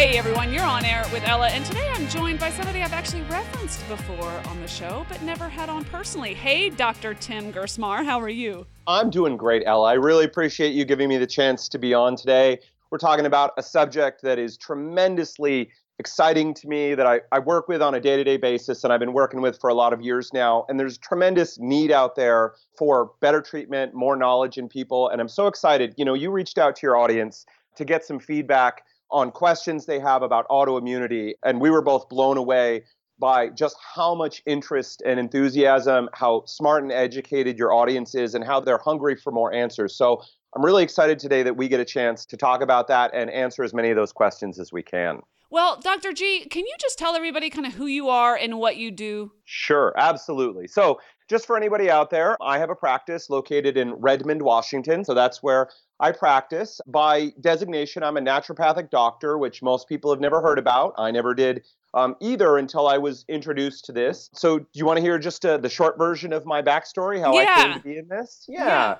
Hey everyone, you're on air with Ella, and today I'm joined by somebody I've actually referenced before on the show, but never had on personally. Hey, Dr. Tim Gerstmar, how are you? I'm doing great, Ella. I really appreciate you giving me the chance to be on today. We're talking about a subject that is tremendously exciting to me, that I, I work with on a day to day basis, and I've been working with for a lot of years now. And there's tremendous need out there for better treatment, more knowledge in people. And I'm so excited. You know, you reached out to your audience to get some feedback on questions they have about autoimmunity. And we were both blown away by just how much interest and enthusiasm, how smart and educated your audience is, and how they're hungry for more answers. So I'm really excited today that we get a chance to talk about that and answer as many of those questions as we can. Well, Dr. G, can you just tell everybody kind of who you are and what you do? Sure, absolutely. So, just for anybody out there, I have a practice located in Redmond, Washington. So, that's where I practice. By designation, I'm a naturopathic doctor, which most people have never heard about. I never did um, either until I was introduced to this. So, do you want to hear just uh, the short version of my backstory, how yeah. I came to be in this? yeah. yeah.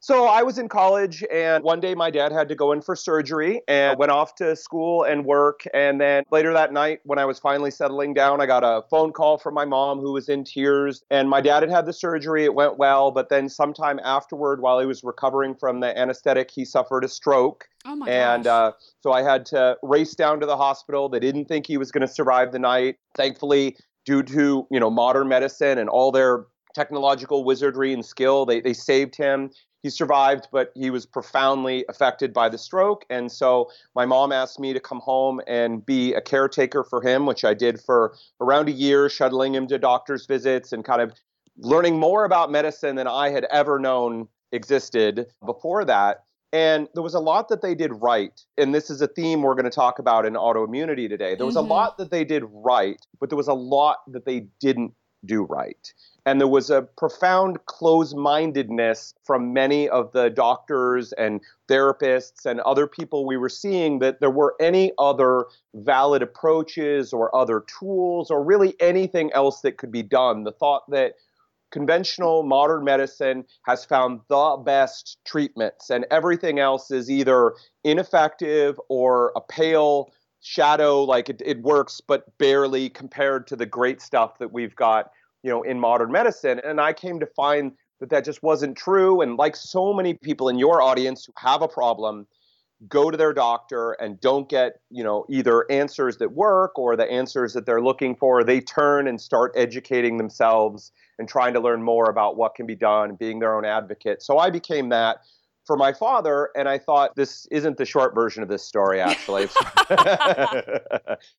So I was in college, and one day my dad had to go in for surgery and went off to school and work. And then later that night, when I was finally settling down, I got a phone call from my mom who was in tears. And my dad had had the surgery, it went well. But then sometime afterward, while he was recovering from the anesthetic, he suffered a stroke. Oh my and uh, so I had to race down to the hospital. They didn't think he was going to survive the night. Thankfully, due to you know modern medicine and all their technological wizardry and skill, they, they saved him he survived, but he was profoundly affected by the stroke. And so my mom asked me to come home and be a caretaker for him, which I did for around a year, shuttling him to doctor's visits and kind of learning more about medicine than I had ever known existed before that. And there was a lot that they did right. And this is a theme we're going to talk about in autoimmunity today. There was Mhm. a lot that they did right, but there was a lot that they didn't do right. And there was a profound close mindedness from many of the doctors and therapists and other people we were seeing that there were any other valid approaches or other tools or really anything else that could be done. The thought that conventional modern medicine has found the best treatments and everything else is either ineffective or a pale shadow like it, it works but barely compared to the great stuff that we've got you know in modern medicine. And i came to find that that just wasn't true. And like so many people in your audience who have a problem go to their doctor and don't get you know either answers that work or the answers that they're looking for. They turn and start educating themselves and trying to learn more about what can be done being their own advocate. So i became that for my father and i thought this isn't the short version of this story actually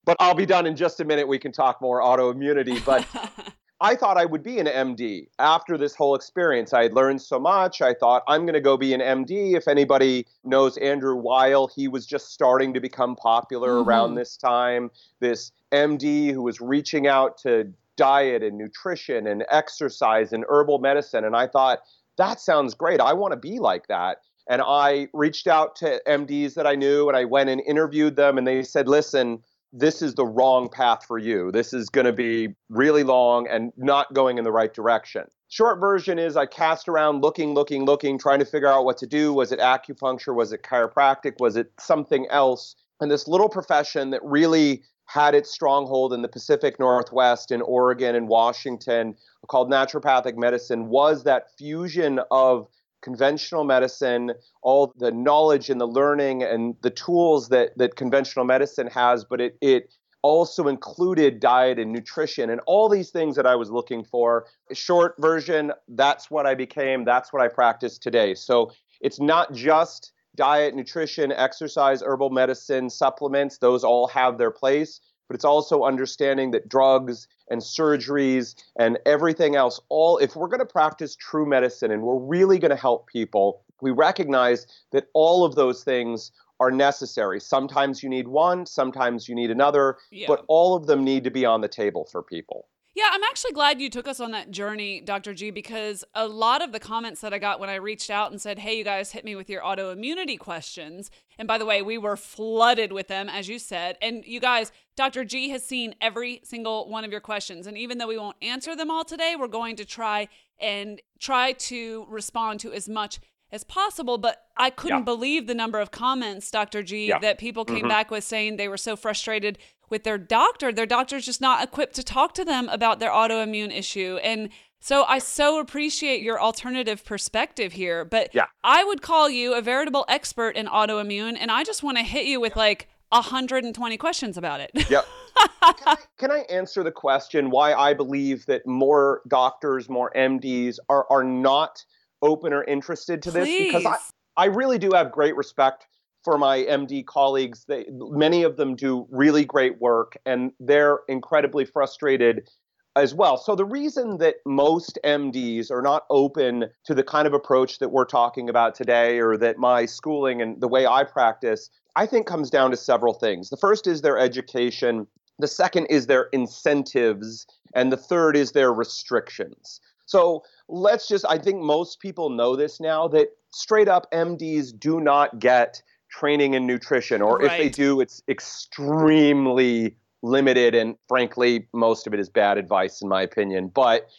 but i'll be done in just a minute we can talk more autoimmunity but I thought I would be an MD after this whole experience. I had learned so much. I thought I'm going to go be an MD. If anybody knows Andrew Weil, he was just starting to become popular Mhm. around this time. This MD who was reaching out to diet and nutrition and exercise and herbal medicine. And I thought, that sounds great. I want to be like that. And I reached out to MDs that I knew and I went and interviewed them, and they said, listen, this is the wrong path for you. This is going to be really long and not going in the right direction. Short version is I cast around looking, looking, looking, trying to figure out what to do. Was it acupuncture? Was it chiropractic? Was it something else? And this little profession that really had its stronghold in the Pacific Northwest, in Oregon and Washington, called naturopathic medicine, was that fusion of conventional medicine, all the knowledge and the learning and the tools that, that conventional medicine has, but it, it also included diet and nutrition and all these things that I was looking for. Short version, that's what I became, that's what I practice today. So it's not just diet, nutrition, exercise, herbal medicine, supplements, those all have their place, but it's also understanding that drugs and surgeries and everything else all if we're going to practice true medicine and we're really going to help people we recognize that all of those things are necessary. Sometimes you need one, sometimes you need another, Yeah. but all of them need to be on the table for people. Yeah, I'm actually glad you took us on that journey, Dr. G, because a lot of the comments that I got when I reached out and said, hey, you guys hit me with your autoimmunity questions. And by the way, we were flooded with them, as you said. And you guys, Dr. G has seen every single one of your questions. And even though we won't answer them all today, we're going to try and try to respond to as much as possible. But I couldn't Yeah. believe the number of comments, Dr. G, Yeah. that people came Mhm. back with saying they were so frustrated with their doctor. Their doctor's just not equipped to talk to them about their autoimmune issue. And so I so appreciate your alternative perspective here. But Yeah. I would call you a veritable expert in autoimmune. And I just want to hit you with like 120 questions about it. Yep. can, I, can I answer the question why I believe that more doctors, more MDs are, are not open or interested to this? Because I, I really do have great respect for my MD colleagues. They, many of them do really great work and they're incredibly frustrated as well. So the reason that most MDs are not open to the kind of approach that we're talking about today or that my schooling and the way I practice, I think comes down to several things. The first is their education, the second is their incentives, and the third is their restrictions. So let's just, I think most people know this now that straight up MDs do not get training in nutrition, or if they do, it's extremely limited. And frankly, most of it is bad advice, in my opinion. But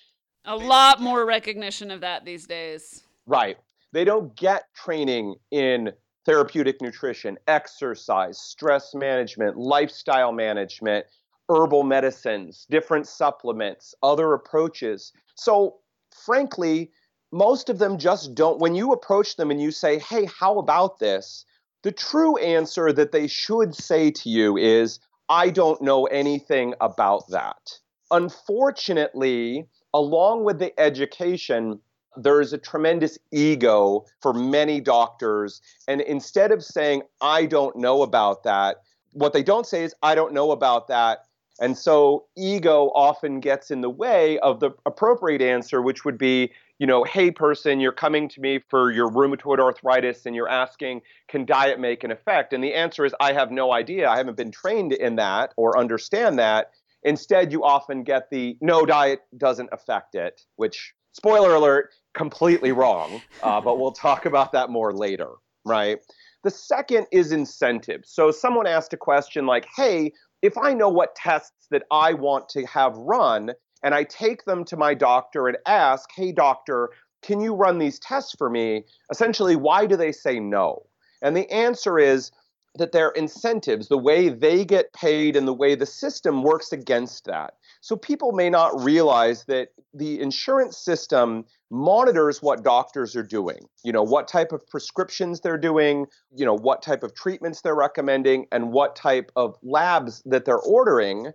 a lot more recognition of that these days. Right. They don't get training in therapeutic nutrition, exercise, stress management, lifestyle management, herbal medicines, different supplements, other approaches. So, frankly, most of them just don't. When you approach them and you say, hey, how about this? The true answer that they should say to you is, I don't know anything about that. Unfortunately, along with the education, there's a tremendous ego for many doctors. And instead of saying, I don't know about that, what they don't say is, I don't know about that. And so ego often gets in the way of the appropriate answer, which would be, you know, hey, person, you're coming to me for your rheumatoid arthritis and you're asking, can diet make an effect? And the answer is, I have no idea. I haven't been trained in that or understand that. Instead, you often get the no diet doesn't affect it, which, spoiler alert, completely wrong. Uh, but we'll talk about that more later, right? The second is incentives. So someone asked a question like, hey, if I know what tests that I want to have run, and I take them to my doctor and ask, hey, doctor, can you run these tests for me? Essentially, why do they say no? And the answer is that their incentives, the way they get paid and the way the system works against that. So people may not realize that the insurance system monitors what doctors are doing, you know, what type of prescriptions they're doing, you know, what type of treatments they're recommending, and what type of labs that they're ordering.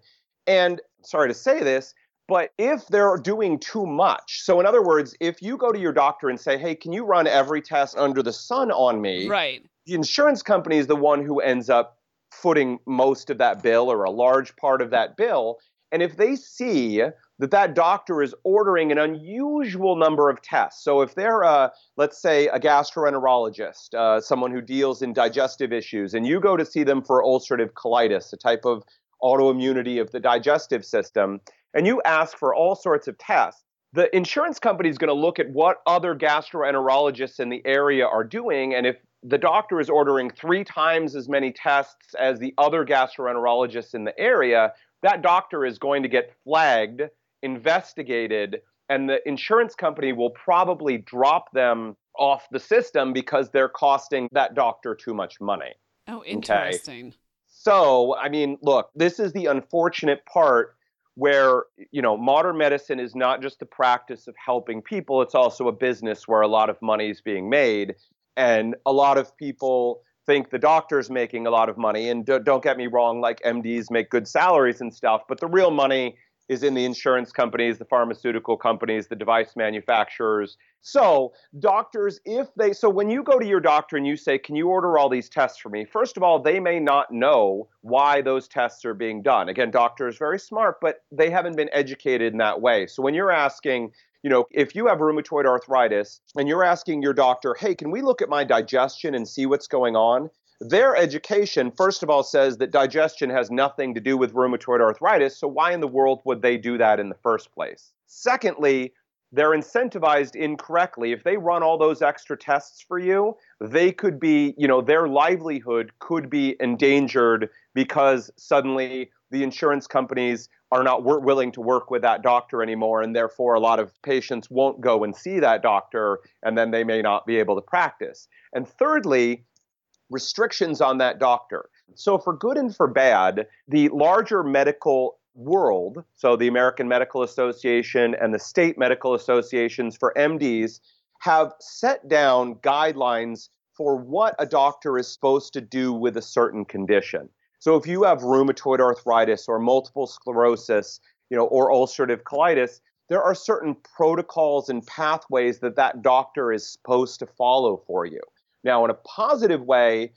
And sorry to say this, but if they're doing too much, so in other words, if you go to your doctor and say, hey, can you run every test under the sun on me? Right. the insurance company is the one who ends up footing most of that bill or a large part of that bill. And if they see that that doctor is ordering an unusual number of tests, so if they're, a, let's say, a gastroenterologist, uh, someone who deals in digestive issues, and you go to see them for ulcerative colitis, a type of autoimmunity of the digestive system, and you ask for all sorts of tests, the insurance company is going to look at what other gastroenterologists in the area are doing. And if the doctor is ordering three times as many tests as the other gastroenterologists in the area, that doctor is going to get flagged, investigated, and the insurance company will probably drop them off the system because they're costing that doctor too much money. Oh, interesting. So, I mean, look, this is the unfortunate part where, you know, modern medicine is not just the practice of helping people, it's also a business where a lot of money is being made. And a lot of people think the doctor's making a lot of money. And do, don't get me wrong, like MDs make good salaries and stuff, but the real money is in the insurance companies, the pharmaceutical companies, the device manufacturers. So, doctors, if they, so when you go to your doctor and you say, Can you order all these tests for me? First of all, they may not know why those tests are being done. Again, doctors very smart, but they haven't been educated in that way. So, when you're asking, you know, if you have rheumatoid arthritis and you're asking your doctor, Hey, can we look at my digestion and see what's going on? Their education, first of all, says that digestion has nothing to do with rheumatoid arthritis. So, why in the world would they do that in the first place? Secondly, they're incentivized incorrectly. If they run all those extra tests for you, they could be, you know, their livelihood could be endangered because suddenly the insurance companies are not willing to work with that doctor anymore, and therefore a lot of patients won't go and see that doctor, and then they may not be able to practice. And thirdly, restrictions on that doctor. So, for good and for bad, the larger medical world, so the American Medical Association and the state medical associations for MDs, have set down guidelines for what a doctor is supposed to do with a certain condition. So if you have rheumatoid arthritis or multiple sclerosis, you know, or ulcerative colitis, there are certain protocols and pathways that that doctor is supposed to follow for you. Now, in a positive way,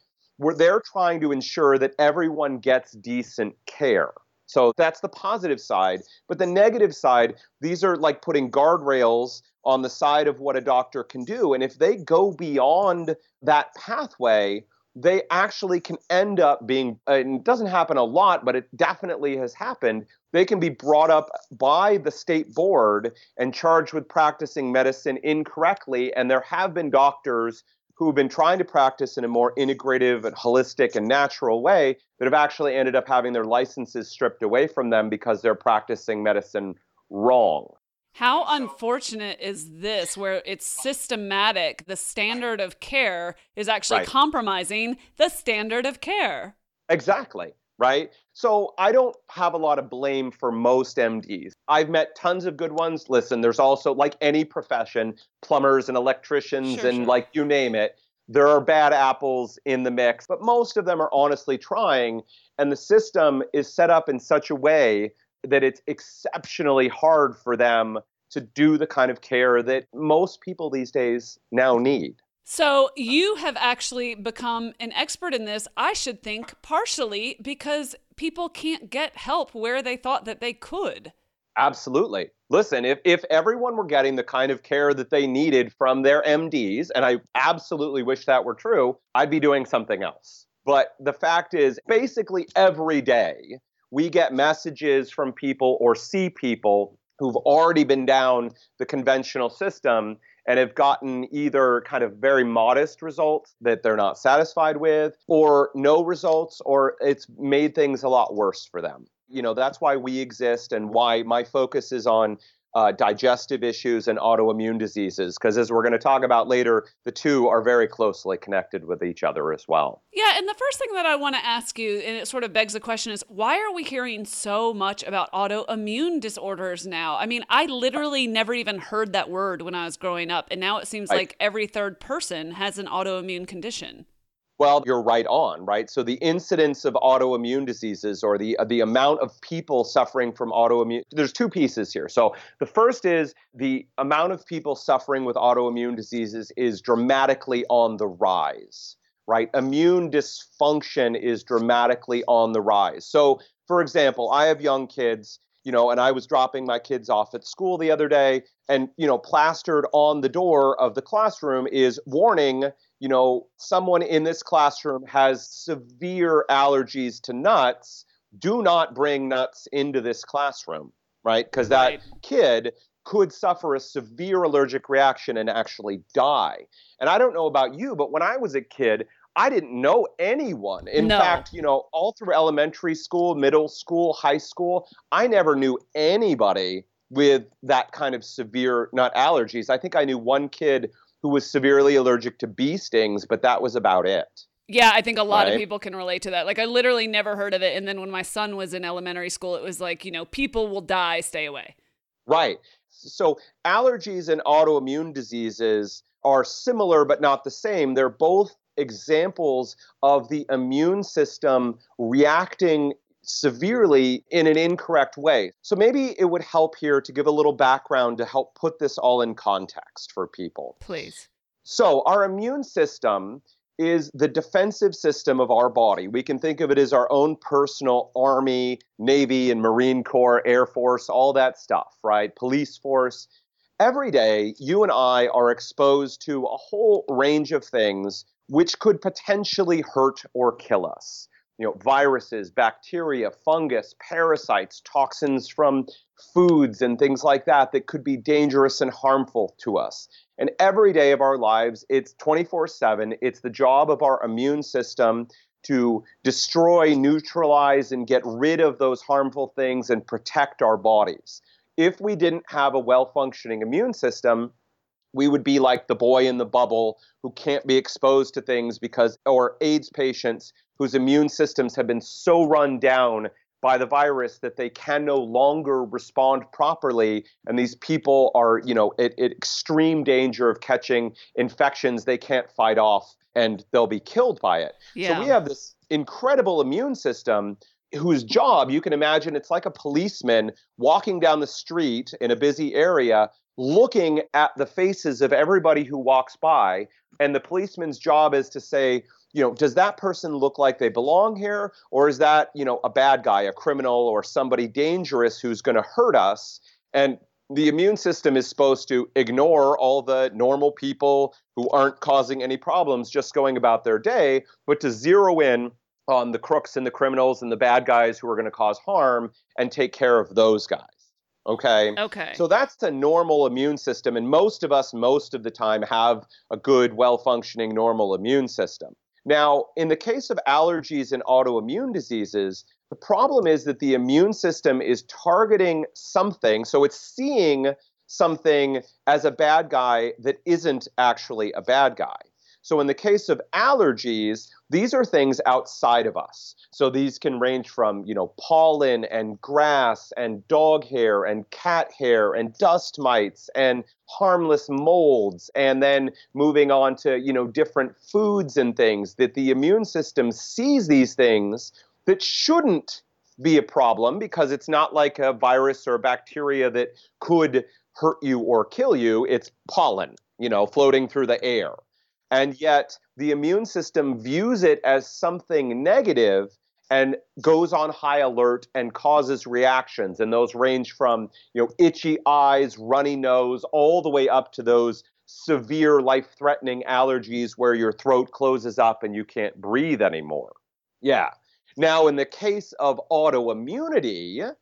they're trying to ensure that everyone gets decent care. So that's the positive side. But the negative side, these are like putting guardrails on the side of what a doctor can do. And if they go beyond that pathway, they actually can end up being, it doesn't happen a lot, but it definitely has happened. They can be brought up by the state board and charged with practicing medicine incorrectly. And there have been doctors who've been trying to practice in a more integrative and holistic and natural way that have actually ended up having their licenses stripped away from them because they're practicing medicine wrong. How unfortunate is this where it's systematic? The standard of care is actually right. compromising the standard of care. Exactly right? So I don't have a lot of blame for most MDs. I've met tons of good ones. Listen, there's also like any profession, plumbers and electricians sure, and sure. like you name it. There are bad apples in the mix, but most of them are honestly trying. And the system is set up in such a way that it's exceptionally hard for them to do the kind of care that most people these days now need. So, you have actually become an expert in this, I should think, partially because people can't get help where they thought that they could. Absolutely. Listen, if, if everyone were getting the kind of care that they needed from their MDs, and I absolutely wish that were true, I'd be doing something else. But the fact is, basically every day, we get messages from people or see people who've already been down the conventional system and have gotten either kind of very modest results that they're not satisfied with, or no results, or it's made things a lot worse for them. You know, that's why we exist and why my focus is on uh, digestive issues and autoimmune diseases because as we're going to talk about later the two are very closely connected with each other as well. Yeah and the first thing that i want to ask you and it sort of begs the question is why are we hearing so much about autoimmune disorders now? I mean i literally never even heard that word when i was growing up and now it seems I, like every third person has an autoimmune condition well, you're right on, right? So the incidence of autoimmune diseases or the uh, the amount of people suffering from autoimmune there's two pieces here. So the first is the amount of people suffering with autoimmune diseases is dramatically on the rise, right? Immune dysfunction is dramatically on the rise. So for example, I have young kids you know, and I was dropping my kids off at school the other day, and you know, plastered on the door of the classroom is warning, you know, someone in this classroom has severe allergies to nuts. Do not bring nuts into this classroom, right? Because that right. kid could suffer a severe allergic reaction and actually die. And I don't know about you, but when I was a kid, I didn't know anyone. In no. fact, you know, all through elementary school, middle school, high school, I never knew anybody with that kind of severe nut allergies. I think I knew one kid who was severely allergic to bee stings, but that was about it. Yeah, I think a lot right? of people can relate to that. Like I literally never heard of it and then when my son was in elementary school it was like, you know, people will die, stay away. Right. So allergies and autoimmune diseases are similar but not the same. They're both examples of the immune system reacting severely in an incorrect way. So maybe it would help here to give a little background to help put this all in context for people. Please. So, our immune system is the defensive system of our body. We can think of it as our own personal army, navy, and marine corps, air force, all that stuff, right? Police force. Every day, you and I are exposed to a whole range of things which could potentially hurt or kill us. You know, viruses, bacteria, fungus, parasites, toxins from foods and things like that that could be dangerous and harmful to us. And every day of our lives, it's 24 7. It's the job of our immune system to destroy, neutralize, and get rid of those harmful things and protect our bodies. If we didn't have a well functioning immune system, we would be like the boy in the bubble who can't be exposed to things because, or AIDS patients whose immune systems have been so run down by the virus that they can no longer respond properly and these people are you know at, at, extreme danger of catching infections they can't fight off and they'll be killed by it yeah. so we have this incredible immune system whose job you can imagine it's like a policeman walking down the street in a busy area looking at the faces of everybody who walks by and the policeman's job is to say you know, does that person look like they belong here? Or is that, you know, a bad guy, a criminal, or somebody dangerous who's going to hurt us? And the immune system is supposed to ignore all the normal people who aren't causing any problems, just going about their day, but to zero in on the crooks and the criminals and the bad guys who are going to cause harm and take care of those guys. Okay. Okay. So that's the normal immune system. And most of us, most of the time, have a good, well functioning, normal immune system. Now, in the case of allergies and autoimmune diseases, the problem is that the immune system is targeting something, so it's seeing something as a bad guy that isn't actually a bad guy. So, in the case of allergies, these are things outside of us. So, these can range from, you know, pollen and grass and dog hair and cat hair and dust mites and harmless molds. And then moving on to, you know, different foods and things that the immune system sees these things that shouldn't be a problem because it's not like a virus or a bacteria that could hurt you or kill you. It's pollen, you know, floating through the air and yet the immune system views it as something negative and goes on high alert and causes reactions. And those range from you know itchy eyes runny nose all the way up to those severe life threatening allergies where your throat closes up and you can't breathe anymore. Yeah. Now in the case of autoimmunity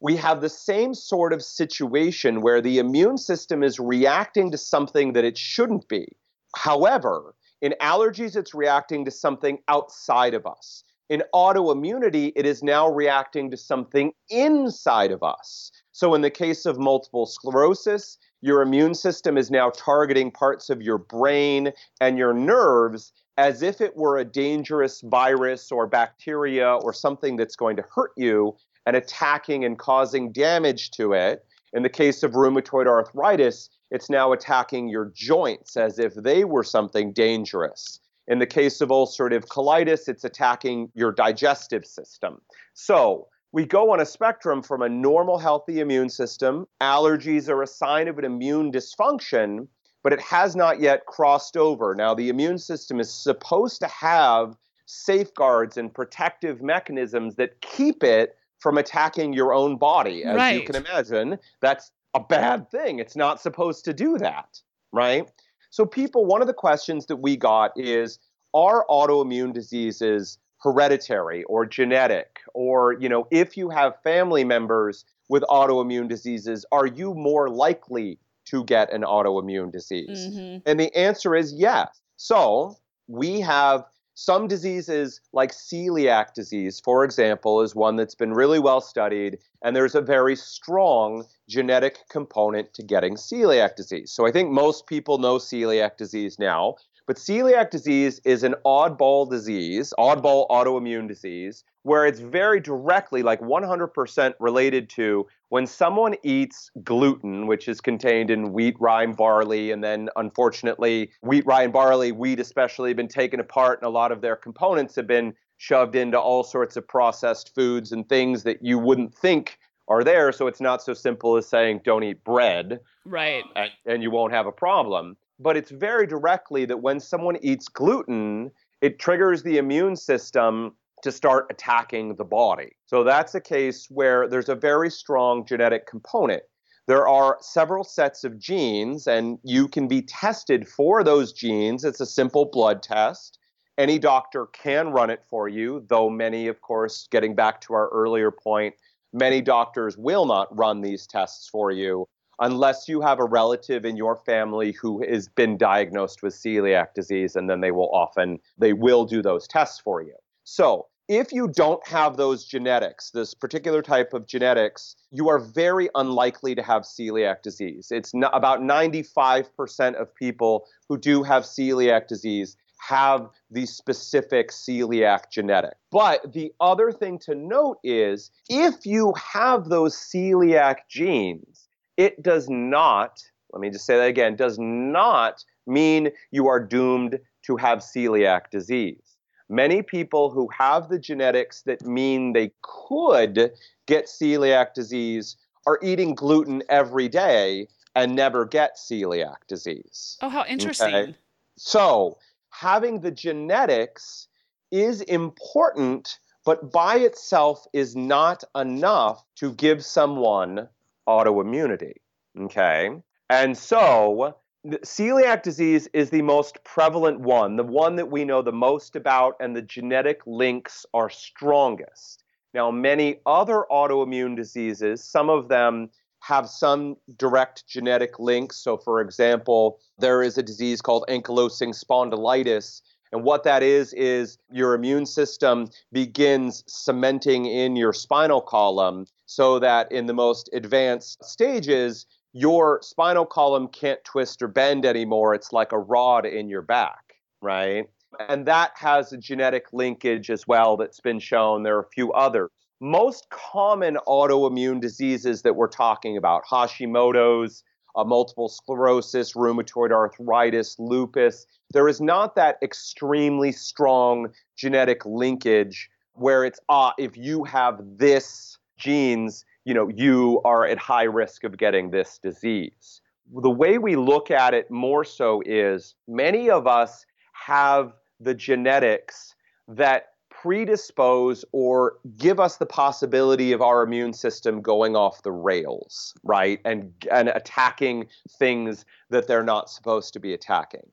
we have the same sort of situation where the immune system is reacting to something that it shouldn't be However, in allergies, it's reacting to something outside of us. In autoimmunity, it is now reacting to something inside of us. So, in the case of multiple sclerosis, your immune system is now targeting parts of your brain and your nerves as if it were a dangerous virus or bacteria or something that's going to hurt you and attacking and causing damage to it. In the case of rheumatoid arthritis, it's now attacking your joints as if they were something dangerous. In the case of ulcerative colitis, it's attacking your digestive system. So, we go on a spectrum from a normal, healthy immune system. Allergies are a sign of an immune dysfunction, but it has not yet crossed over. Now, the immune system is supposed to have safeguards and protective mechanisms that keep it from attacking your own body. As right. you can imagine, that's a bad thing. It's not supposed to do that, right? So, people, one of the questions that we got is Are autoimmune diseases hereditary or genetic? Or, you know, if you have family members with autoimmune diseases, are you more likely to get an autoimmune disease? Mm-hmm. And the answer is yes. So, we have some diseases, like celiac disease, for example, is one that's been really well studied, and there's a very strong genetic component to getting celiac disease. So I think most people know celiac disease now, but celiac disease is an oddball disease, oddball autoimmune disease, where it's very directly, like 100% related to when someone eats gluten, which is contained in wheat, rye, and barley, and then unfortunately, wheat, rye, and barley, wheat especially, have been taken apart, and a lot of their components have been shoved into all sorts of processed foods and things that you wouldn't think are there. So it's not so simple as saying, don't eat bread. Right. And, and you won't have a problem. But it's very directly that when someone eats gluten, it triggers the immune system to start attacking the body. So that's a case where there's a very strong genetic component. there are several sets of genes, and you can be tested for those genes. It's a simple blood test. Any doctor can run it for you, though many, of course, getting back to our earlier point, many doctors will not run these tests for you unless you have a relative in your family who has been diagnosed with celiac disease and then they will often they will do those tests for you so if you don't have those genetics, this particular type of genetics, you are very unlikely to have celiac disease. It's about 95% of people who do have celiac disease have the specific celiac genetic. But the other thing to note is if you have those celiac genes, it does not, let me just say that again, does not mean you are doomed to have celiac disease many people who have the genetics that mean they could get celiac disease are eating gluten every day and never get celiac disease. Oh, how interesting. Okay? So, having the genetics is important, but by itself is not enough to give someone autoimmunity. Okay? And so, celiac disease is the most prevalent one, the one that we know the most about, and the genetic links are strongest. Now, many other autoimmune diseases, some of them have some direct genetic links. So, for example, there is a disease called ankylosing spondylitis. And what that is, is your immune system begins cementing in your spinal column so that in the most advanced stages, your spinal column can't twist or bend anymore. It's like a rod in your back, right? And that has a genetic linkage as well that's been shown. There are a few others. Most common autoimmune diseases that we're talking about Hashimoto's, uh, multiple sclerosis, rheumatoid arthritis, lupus there is not that extremely strong genetic linkage where it's, ah, if you have this genes, you know, you are at high risk of getting this disease. The way we look at it more so is many of us have the genetics that predispose or give us the possibility of our immune system going off the rails, right? And and attacking things that they're not supposed to be attacking.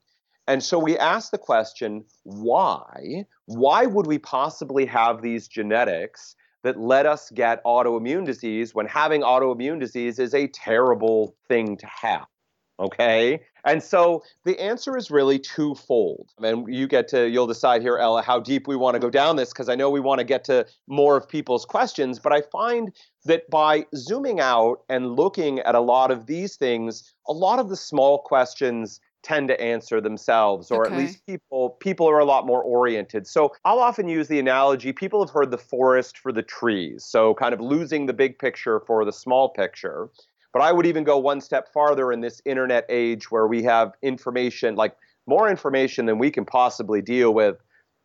And so we ask the question, why? Why would we possibly have these genetics that let us get autoimmune disease when having autoimmune disease is a terrible thing to have. Okay? And so the answer is really twofold. And you get to, you'll decide here, Ella, how deep we want to go down this, because I know we want to get to more of people's questions. But I find that by zooming out and looking at a lot of these things, a lot of the small questions tend to answer themselves or okay. at least people people are a lot more oriented. So i'll often use the analogy people have heard the forest for the trees so kind of losing the big picture for the small picture. But i would even go one step farther in this internet age where we have information like more information than we can possibly deal with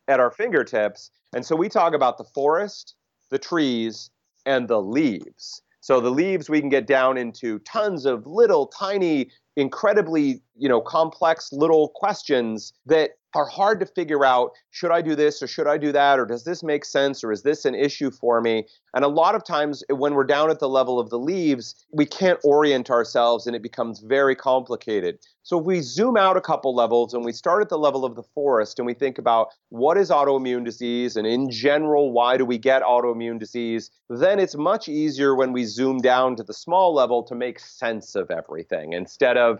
at our fingertips. And so we talk about the forest the trees and the leaves. So the leaves we can get down into tons of little tiny incredibly, you know, complex little questions that are hard to figure out should I do this or should I do that or does this make sense or is this an issue for me? And a lot of times eh, when we're down at the level of the leaves, we can't orient ourselves and it becomes very complicated. So if we zoom out a couple levels and we start at the level of the forest and we think about what is autoimmune disease and in general why do we get autoimmune disease, then it's much easier when we zoom down to the small level to make sense of everything instead of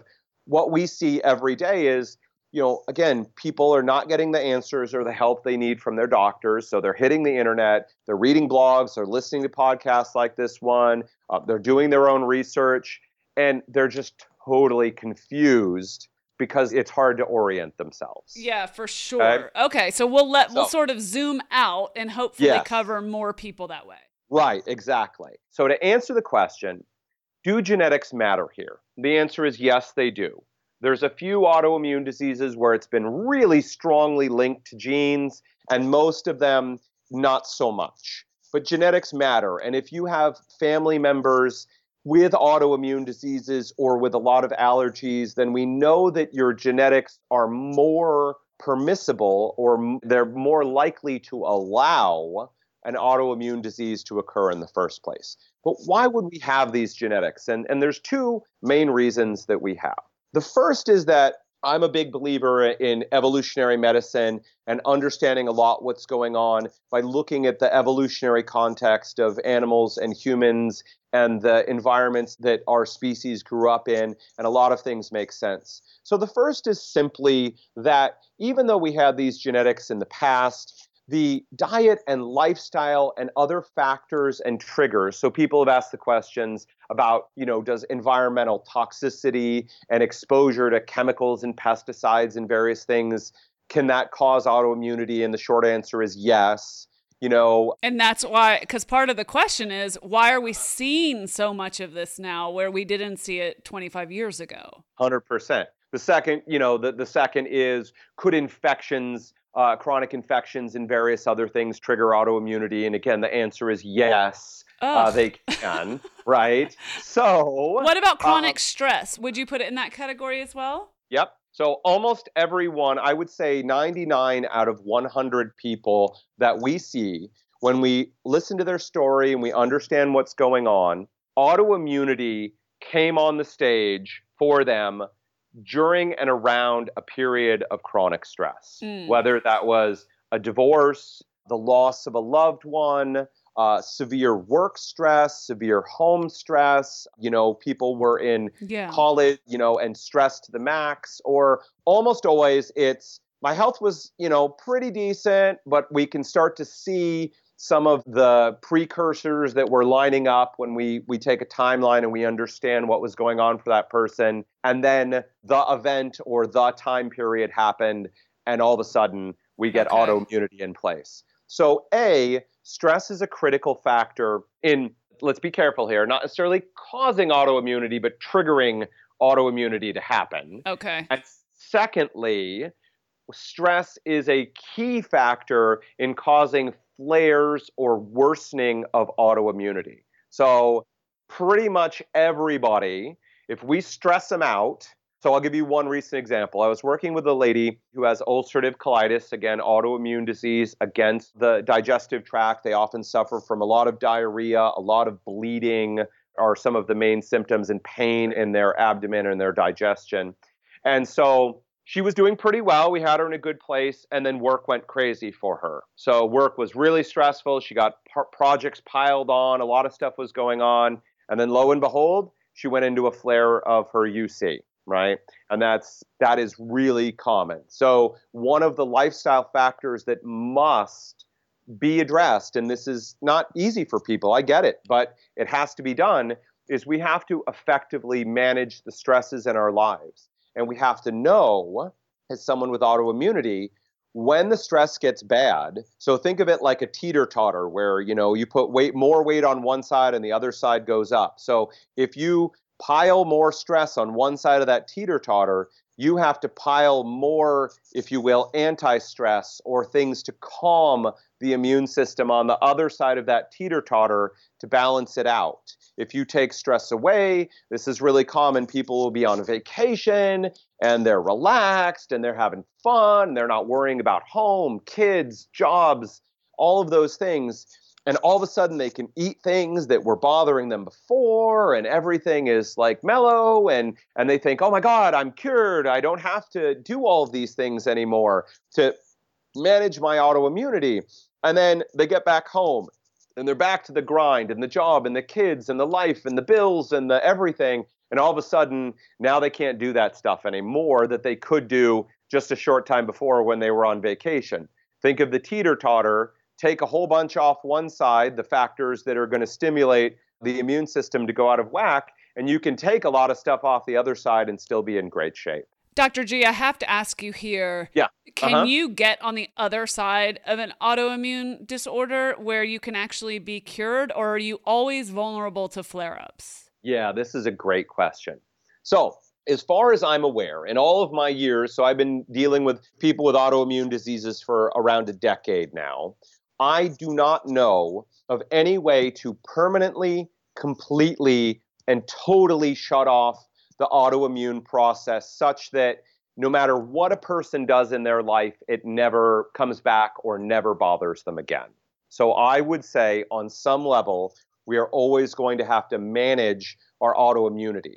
what we see every day is you know, again, people are not getting the answers or the help they need from their doctors. So they're hitting the internet, they're reading blogs, they're listening to podcasts like this one, uh, they're doing their own research, and they're just totally confused because it's hard to orient themselves. Yeah, for sure. Okay, okay so we'll let so, we'll sort of zoom out and hopefully yes. cover more people that way. Right, exactly. So to answer the question, do genetics matter here? The answer is yes, they do. There's a few autoimmune diseases where it's been really strongly linked to genes, and most of them not so much. But genetics matter. And if you have family members with autoimmune diseases or with a lot of allergies, then we know that your genetics are more permissible or they're more likely to allow an autoimmune disease to occur in the first place. But why would we have these genetics? And, and there's two main reasons that we have. The first is that I'm a big believer in evolutionary medicine and understanding a lot what's going on by looking at the evolutionary context of animals and humans and the environments that our species grew up in, and a lot of things make sense. So the first is simply that even though we had these genetics in the past, the diet and lifestyle and other factors and triggers. So people have asked the questions about, you know, does environmental toxicity and exposure to chemicals and pesticides and various things can that cause autoimmunity? And the short answer is yes. You know, and that's why, because part of the question is why are we seeing so much of this now where we didn't see it 25 years ago? 100%. The second, you know, the, the second is could infections uh, chronic infections and various other things trigger autoimmunity? And again, the answer is yes. Uh, they can, right? So, what about chronic uh, stress? Would you put it in that category as well? Yep. So, almost everyone, I would say 99 out of 100 people that we see, when we listen to their story and we understand what's going on, autoimmunity came on the stage for them during and around a period of chronic stress, mm. whether that was a divorce, the loss of a loved one, uh, severe work stress, severe home stress. You know, people were in yeah. college, you know, and stressed to the max, or almost always it's my health was, you know, pretty decent, but we can start to see some of the precursors that were lining up when we we take a timeline and we understand what was going on for that person. And then the event or the time period happened and all of a sudden we get okay. autoimmunity in place. So a stress is a critical factor in let's be careful here not necessarily causing autoimmunity but triggering autoimmunity to happen. Okay. And secondly stress is a key factor in causing flares or worsening of autoimmunity. So, pretty much everybody, if we stress them out, so I'll give you one recent example. I was working with a lady who has ulcerative colitis, again, autoimmune disease against the digestive tract. They often suffer from a lot of diarrhea, a lot of bleeding are some of the main symptoms and pain in their abdomen and their digestion. And so she was doing pretty well. We had her in a good place, and then work went crazy for her. So work was really stressful. She got projects piled on, a lot of stuff was going on, and then lo and behold, she went into a flare of her UC, right? And that's that is really common. So one of the lifestyle factors that must be addressed, and this is not easy for people, I get it, but it has to be done, is we have to effectively manage the stresses in our lives. And we have to know, as someone with autoimmunity, when the stress gets bad. So think of it like a teeter totter where, you know, you put weight more weight on one side and the other side goes up. So if you pile more stress on one side of that teeter totter, you have to pile more, if you will, anti stress or things to calm the immune system on the other side of that teeter totter to balance it out. If you take stress away, this is really common. People will be on vacation and they're relaxed and they're having fun. They're not worrying about home, kids, jobs, all of those things. And all of a sudden, they can eat things that were bothering them before, and everything is like mellow. And, and they think, oh my God, I'm cured. I don't have to do all of these things anymore to manage my autoimmunity. And then they get back home and they're back to the grind and the job and the kids and the life and the bills and the everything. And all of a sudden, now they can't do that stuff anymore that they could do just a short time before when they were on vacation. Think of the teeter totter, take a whole bunch off one side, the factors that are going to stimulate the immune system to go out of whack, and you can take a lot of stuff off the other side and still be in great shape. Dr. G, I have to ask you here. Yeah. Can uh-huh. you get on the other side of an autoimmune disorder where you can actually be cured, or are you always vulnerable to flare ups? Yeah, this is a great question. So, as far as I'm aware, in all of my years, so I've been dealing with people with autoimmune diseases for around a decade now, I do not know of any way to permanently, completely, and totally shut off the autoimmune process such that no matter what a person does in their life, it never comes back or never bothers them again. So I would say, on some level, we are always going to have to manage our autoimmunity.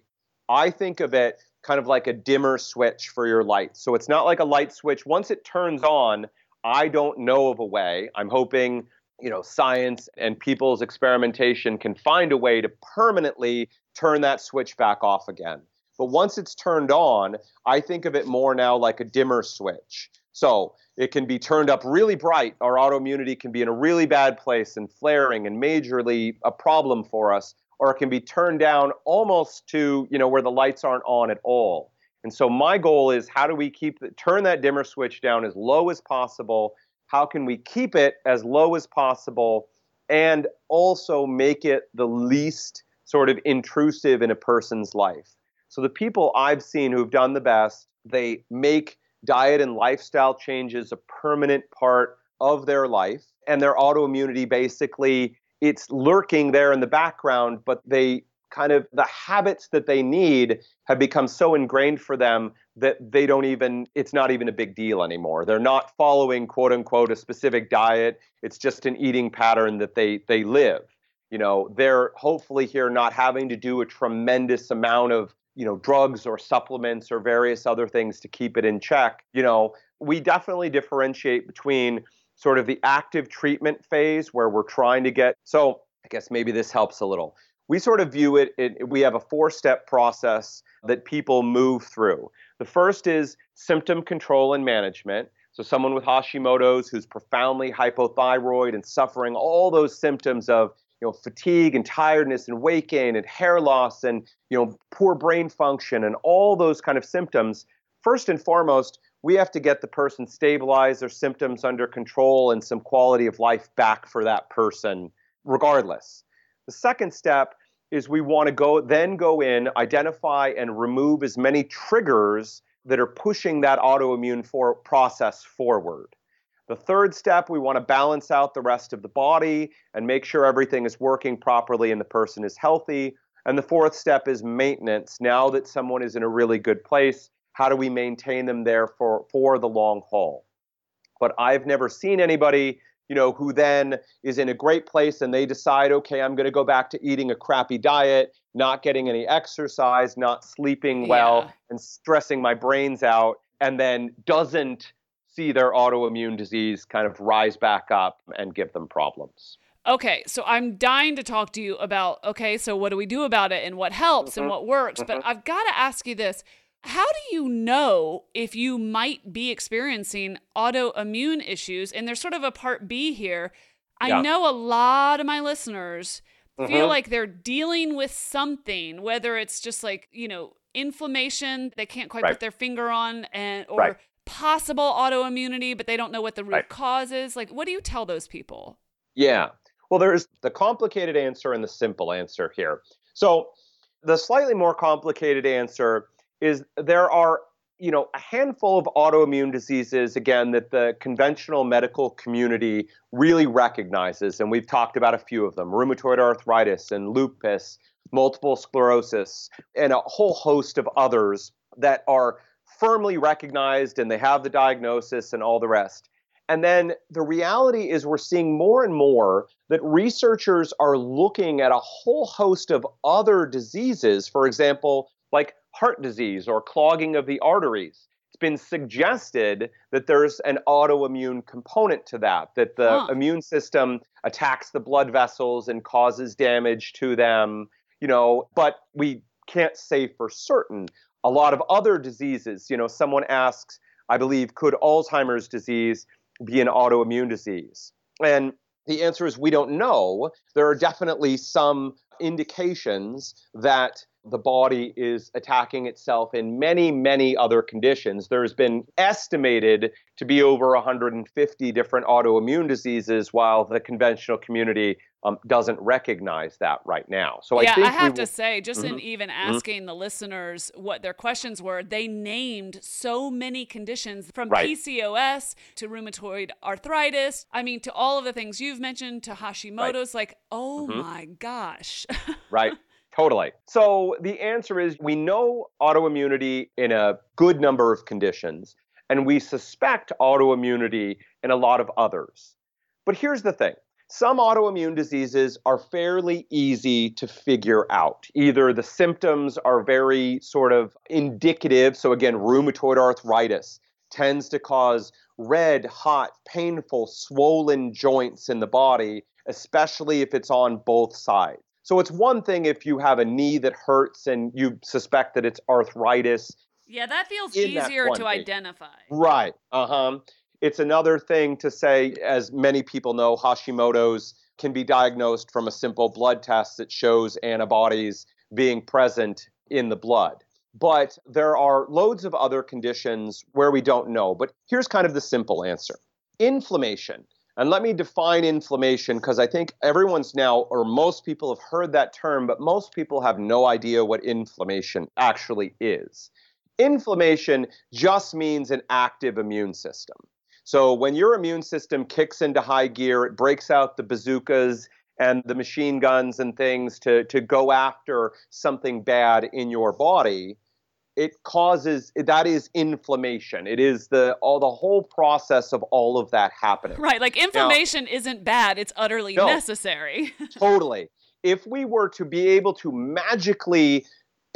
I think of it kind of like a dimmer switch for your light. So it's not like a light switch. Once it turns on, I don't know of a way. I'm hoping, you know, science and people's experimentation can find a way to permanently turn that switch back off again. But once it's turned on, I think of it more now like a dimmer switch. So it can be turned up really bright. Our autoimmunity can be in a really bad place and flaring and majorly a problem for us, or it can be turned down almost to you know where the lights aren't on at all. And so my goal is how do we keep the, turn that dimmer switch down as low as possible? How can we keep it as low as possible and also make it the least sort of intrusive in a person's life? So the people I've seen who've done the best, they make diet and lifestyle changes a permanent part of their life and their autoimmunity basically it's lurking there in the background but they kind of the habits that they need have become so ingrained for them that they don't even it's not even a big deal anymore. They're not following quote unquote a specific diet. It's just an eating pattern that they they live. You know they're hopefully here not having to do a tremendous amount of you know drugs or supplements or various other things to keep it in check you know we definitely differentiate between sort of the active treatment phase where we're trying to get so i guess maybe this helps a little. We sort of view it, it we have a four step process that people move through. The first is symptom control and management. So someone with hashimoto's who's profoundly hypothyroid and suffering all those symptoms of you know, fatigue and tiredness and weight gain and hair loss and you know, poor brain function and all those kind of symptoms, first and foremost, we have to get the person stabilized, their symptoms under control, and some quality of life back for that person, regardless. The second step is we want to go then go in, identify and remove as many triggers that are pushing that autoimmune for process forward. The third step, we want to balance out the rest of the body and make sure everything is working properly and the person is healthy. And the fourth step is maintenance. Now that someone is in a really good place, how do we maintain them there for, for the long haul? But I've never seen anybody, you know, who then is in a great place and they decide, okay, I'm going to go back to eating a crappy diet, not getting any exercise, not sleeping well, yeah. and stressing my brains out, and then doesn't see their autoimmune disease kind of rise back up and give them problems. Okay, so I'm dying to talk to you about okay, so what do we do about it and what helps mm-hmm. and what works? Mm-hmm. But I've got to ask you this. How do you know if you might be experiencing autoimmune issues? And there's sort of a part B here. I yeah. know a lot of my listeners mm-hmm. feel like they're dealing with something, whether it's just like, you know, inflammation they can't quite right. put their finger on and or right possible autoimmunity, but they don't know what the root right. cause is. Like, what do you tell those people? Yeah. Well, there's the complicated answer and the simple answer here. So, the slightly more complicated answer is there are you know a handful of autoimmune diseases again that the conventional medical community really recognizes and we've talked about a few of them rheumatoid arthritis and lupus multiple sclerosis and a whole host of others that are firmly recognized and they have the diagnosis and all the rest. And then the reality is, we're seeing more and more that researchers are looking at a whole host of other diseases, for example, like heart disease or clogging of the arteries. It's been suggested that there's an autoimmune component to that, that the huh. immune system attacks the blood vessels and causes damage to them, you know, but we can't say for certain a lot of other diseases. You know, someone asks, I believe, could Alzheimer's disease be an autoimmune disease? And the answer is we don't know. There are definitely some indications that the body is attacking itself in many, many other conditions. There's been estimated to be over 150 different autoimmune diseases, while the conventional community um, doesn't recognize that right now. So yeah, I, think I have to say, just mm-hmm. in even mm-hmm. asking mm-hmm. the listeners what their questions were, they named so many conditions from right. PCOS to rheumatoid arthritis. I mean, to all of the things you've mentioned, to Hashimoto's. Right. Like, oh mm-hmm. my gosh. right. Totally. So the answer is we know autoimmunity in a good number of conditions, and we suspect autoimmunity in a lot of others. But here's the thing Some autoimmune diseases are fairly easy to figure out. Either the symptoms are very sort of indicative, so again, rheumatoid arthritis tends to cause red, hot, painful, swollen joints in the body, especially if it's on both sides. So it's one thing if you have a knee that hurts and you suspect that it's arthritis. Yeah, that feels easier that to thing. identify. Right. Uh huh. It's another thing to say, as many people know, Hashimoto's can be diagnosed from a simple blood test that shows antibodies being present in the blood. But there are loads of other conditions where we don't know. But here's kind of the simple answer inflammation. And let me define inflammation because I think everyone's now, or most people have heard that term, but most people have no idea what inflammation actually is. Inflammation just means an active immune system. So when your immune system kicks into high gear, it breaks out the bazookas and the machine guns and things to, to go after something bad in your body it causes that is inflammation. It is the all the whole process of all of that happening. Right like inflammation now, isn't bad it's utterly no, necessary. Totally. If we were to be able to magically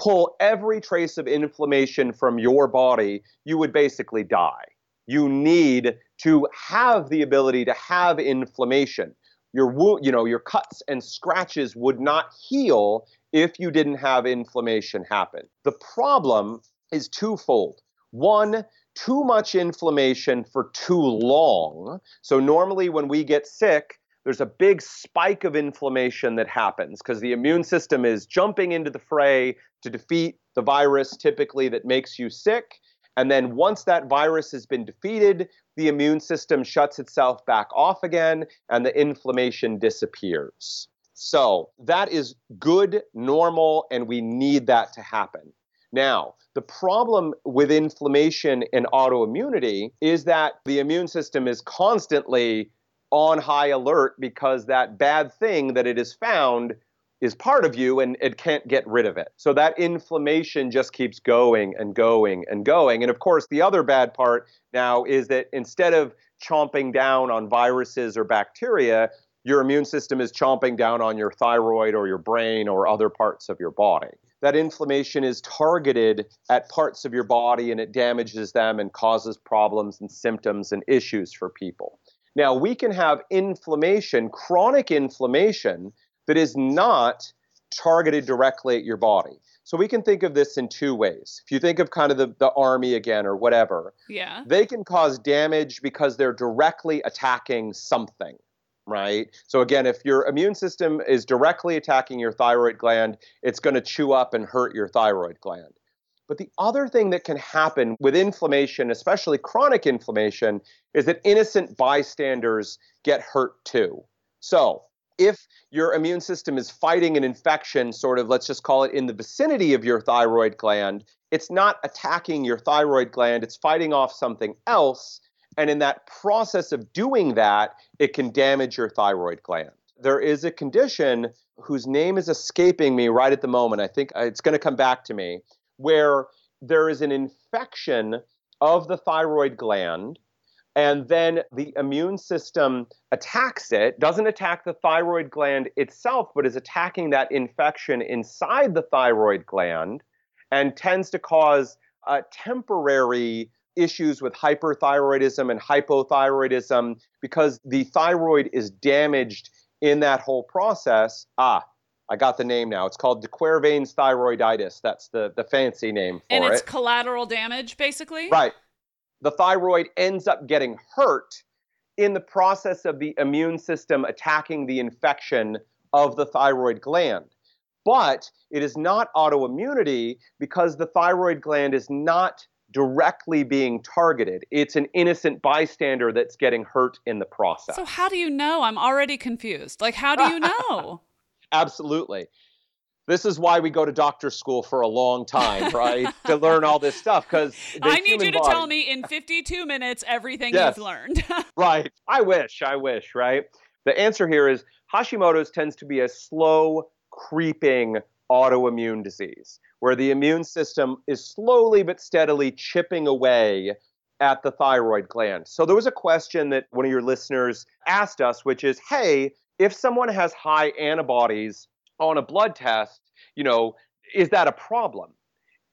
pull every trace of inflammation from your body you would basically die. You need to have the ability to have inflammation. Your wound, you know, your cuts and scratches would not heal if you didn't have inflammation happen. The problem is twofold. One, too much inflammation for too long. So normally when we get sick, there's a big spike of inflammation that happens because the immune system is jumping into the fray to defeat the virus typically that makes you sick. And then once that virus has been defeated, the immune system shuts itself back off again and the inflammation disappears. So that is good, normal, and we need that to happen. Now, the problem with inflammation and autoimmunity is that the immune system is constantly on high alert because that bad thing that it has found is part of you and it can't get rid of it. So that inflammation just keeps going and going and going. And of course, the other bad part now is that instead of chomping down on viruses or bacteria, your immune system is chomping down on your thyroid or your brain or other parts of your body. That inflammation is targeted at parts of your body and it damages them and causes problems and symptoms and issues for people. Now, we can have inflammation, chronic inflammation, that is not targeted directly at your body. So we can think of this in two ways. If you think of kind of the, the army again or whatever, yeah. they can cause damage because they're directly attacking something, right? So again, if your immune system is directly attacking your thyroid gland, it's going to chew up and hurt your thyroid gland. But the other thing that can happen with inflammation, especially chronic inflammation, is that innocent bystanders get hurt too. So, if your immune system is fighting an infection, sort of, let's just call it in the vicinity of your thyroid gland, it's not attacking your thyroid gland, it's fighting off something else. And in that process of doing that, it can damage your thyroid gland. There is a condition whose name is escaping me right at the moment. I think uh, it's going to come back to me, where there is an infection of the thyroid gland and then the immune system attacks it, doesn't attack the thyroid gland itself, but is attacking that infection inside the thyroid gland and tends to cause uh, temporary issues with hyperthyroidism and hypothyroidism because the thyroid is damaged in that whole process. Ah, I got the name now. It's called de Quervain's thyroiditis. That's the, the fancy name for it. And it's collateral damage, basically? Right the thyroid ends up getting hurt in the process of the immune system attacking the infection of the thyroid gland. But it is not autoimmunity because the thyroid gland is not directly being targeted. It's an innocent bystander that's getting hurt in the process. So, how do you know? I'm already confused. Like, how do you know? Absolutely this is why we go to doctor school for a long time, right? to learn all this stuff because I need you to body... tell me in 52 minutes everything yes. you've learned. right. I wish, I wish, right? The answer here is Hashimoto's tends to be a slow creeping autoimmune disease where the immune system is slowly but steadily chipping away at the thyroid gland. So there was a question that one of your listeners asked us, which is, hey, if someone has high antibodies on a blood test, you know, is that a problem?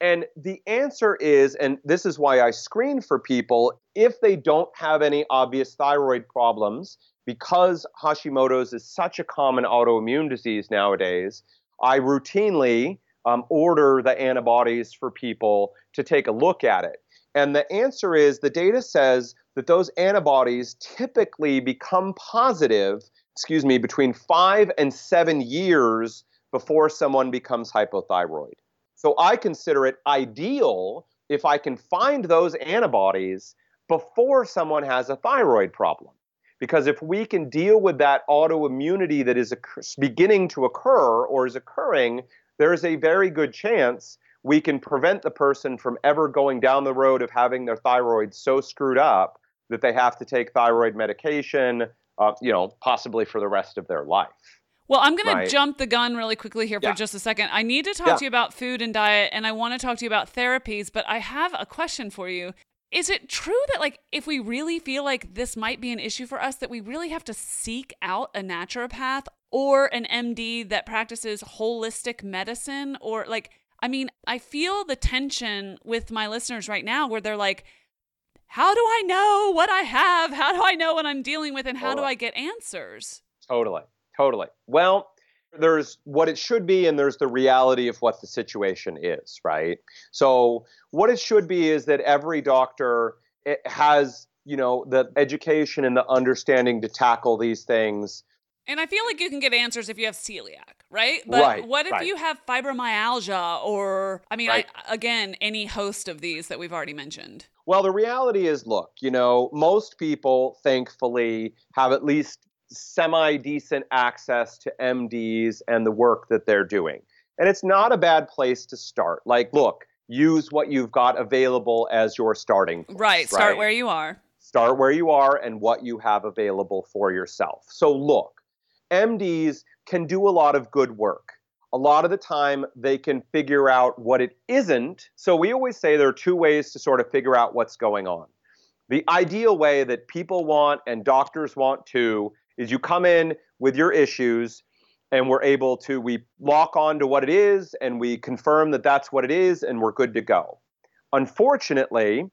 And the answer is, and this is why I screen for people, if they don't have any obvious thyroid problems, because Hashimoto's is such a common autoimmune disease nowadays, I routinely um, order the antibodies for people to take a look at it. And the answer is the data says that those antibodies typically become positive, excuse me, between five and seven years before someone becomes hypothyroid. So I consider it ideal if I can find those antibodies before someone has a thyroid problem. Because if we can deal with that autoimmunity that is beginning to occur or is occurring, there is a very good chance we can prevent the person from ever going down the road of having their thyroid so screwed up that they have to take thyroid medication, uh, you know, possibly for the rest of their life. Well, I'm going right. to jump the gun really quickly here for yeah. just a second. I need to talk yeah. to you about food and diet, and I want to talk to you about therapies, but I have a question for you. Is it true that, like, if we really feel like this might be an issue for us, that we really have to seek out a naturopath or an MD that practices holistic medicine? Or, like, I mean, I feel the tension with my listeners right now where they're like, how do I know what I have? How do I know what I'm dealing with? And how totally. do I get answers? Totally. Totally. Well, there's what it should be and there's the reality of what the situation is, right? So, what it should be is that every doctor eh, has, you know, the education and the understanding to tackle these things and I feel like you can get answers if you have celiac, right? But right, what if right. you have fibromyalgia or, I mean, right. I, again, any host of these that we've already mentioned? Well, the reality is look, you know, most people, thankfully, have at least semi decent access to MDs and the work that they're doing. And it's not a bad place to start. Like, look, use what you've got available as your starting point. Right. Start where you are. Start where you are and what you have available for yourself. So, look, MDs can do a lot of good work. A lot of the time, they can figure out what it isn't. So, we always say there are two ways to sort of figure out what's going on. The ideal way that people want and doctors want to is you come in with your issues and we're able to we lock on to what it is and we confirm that that's what it is and we're good to go. Unfortunately,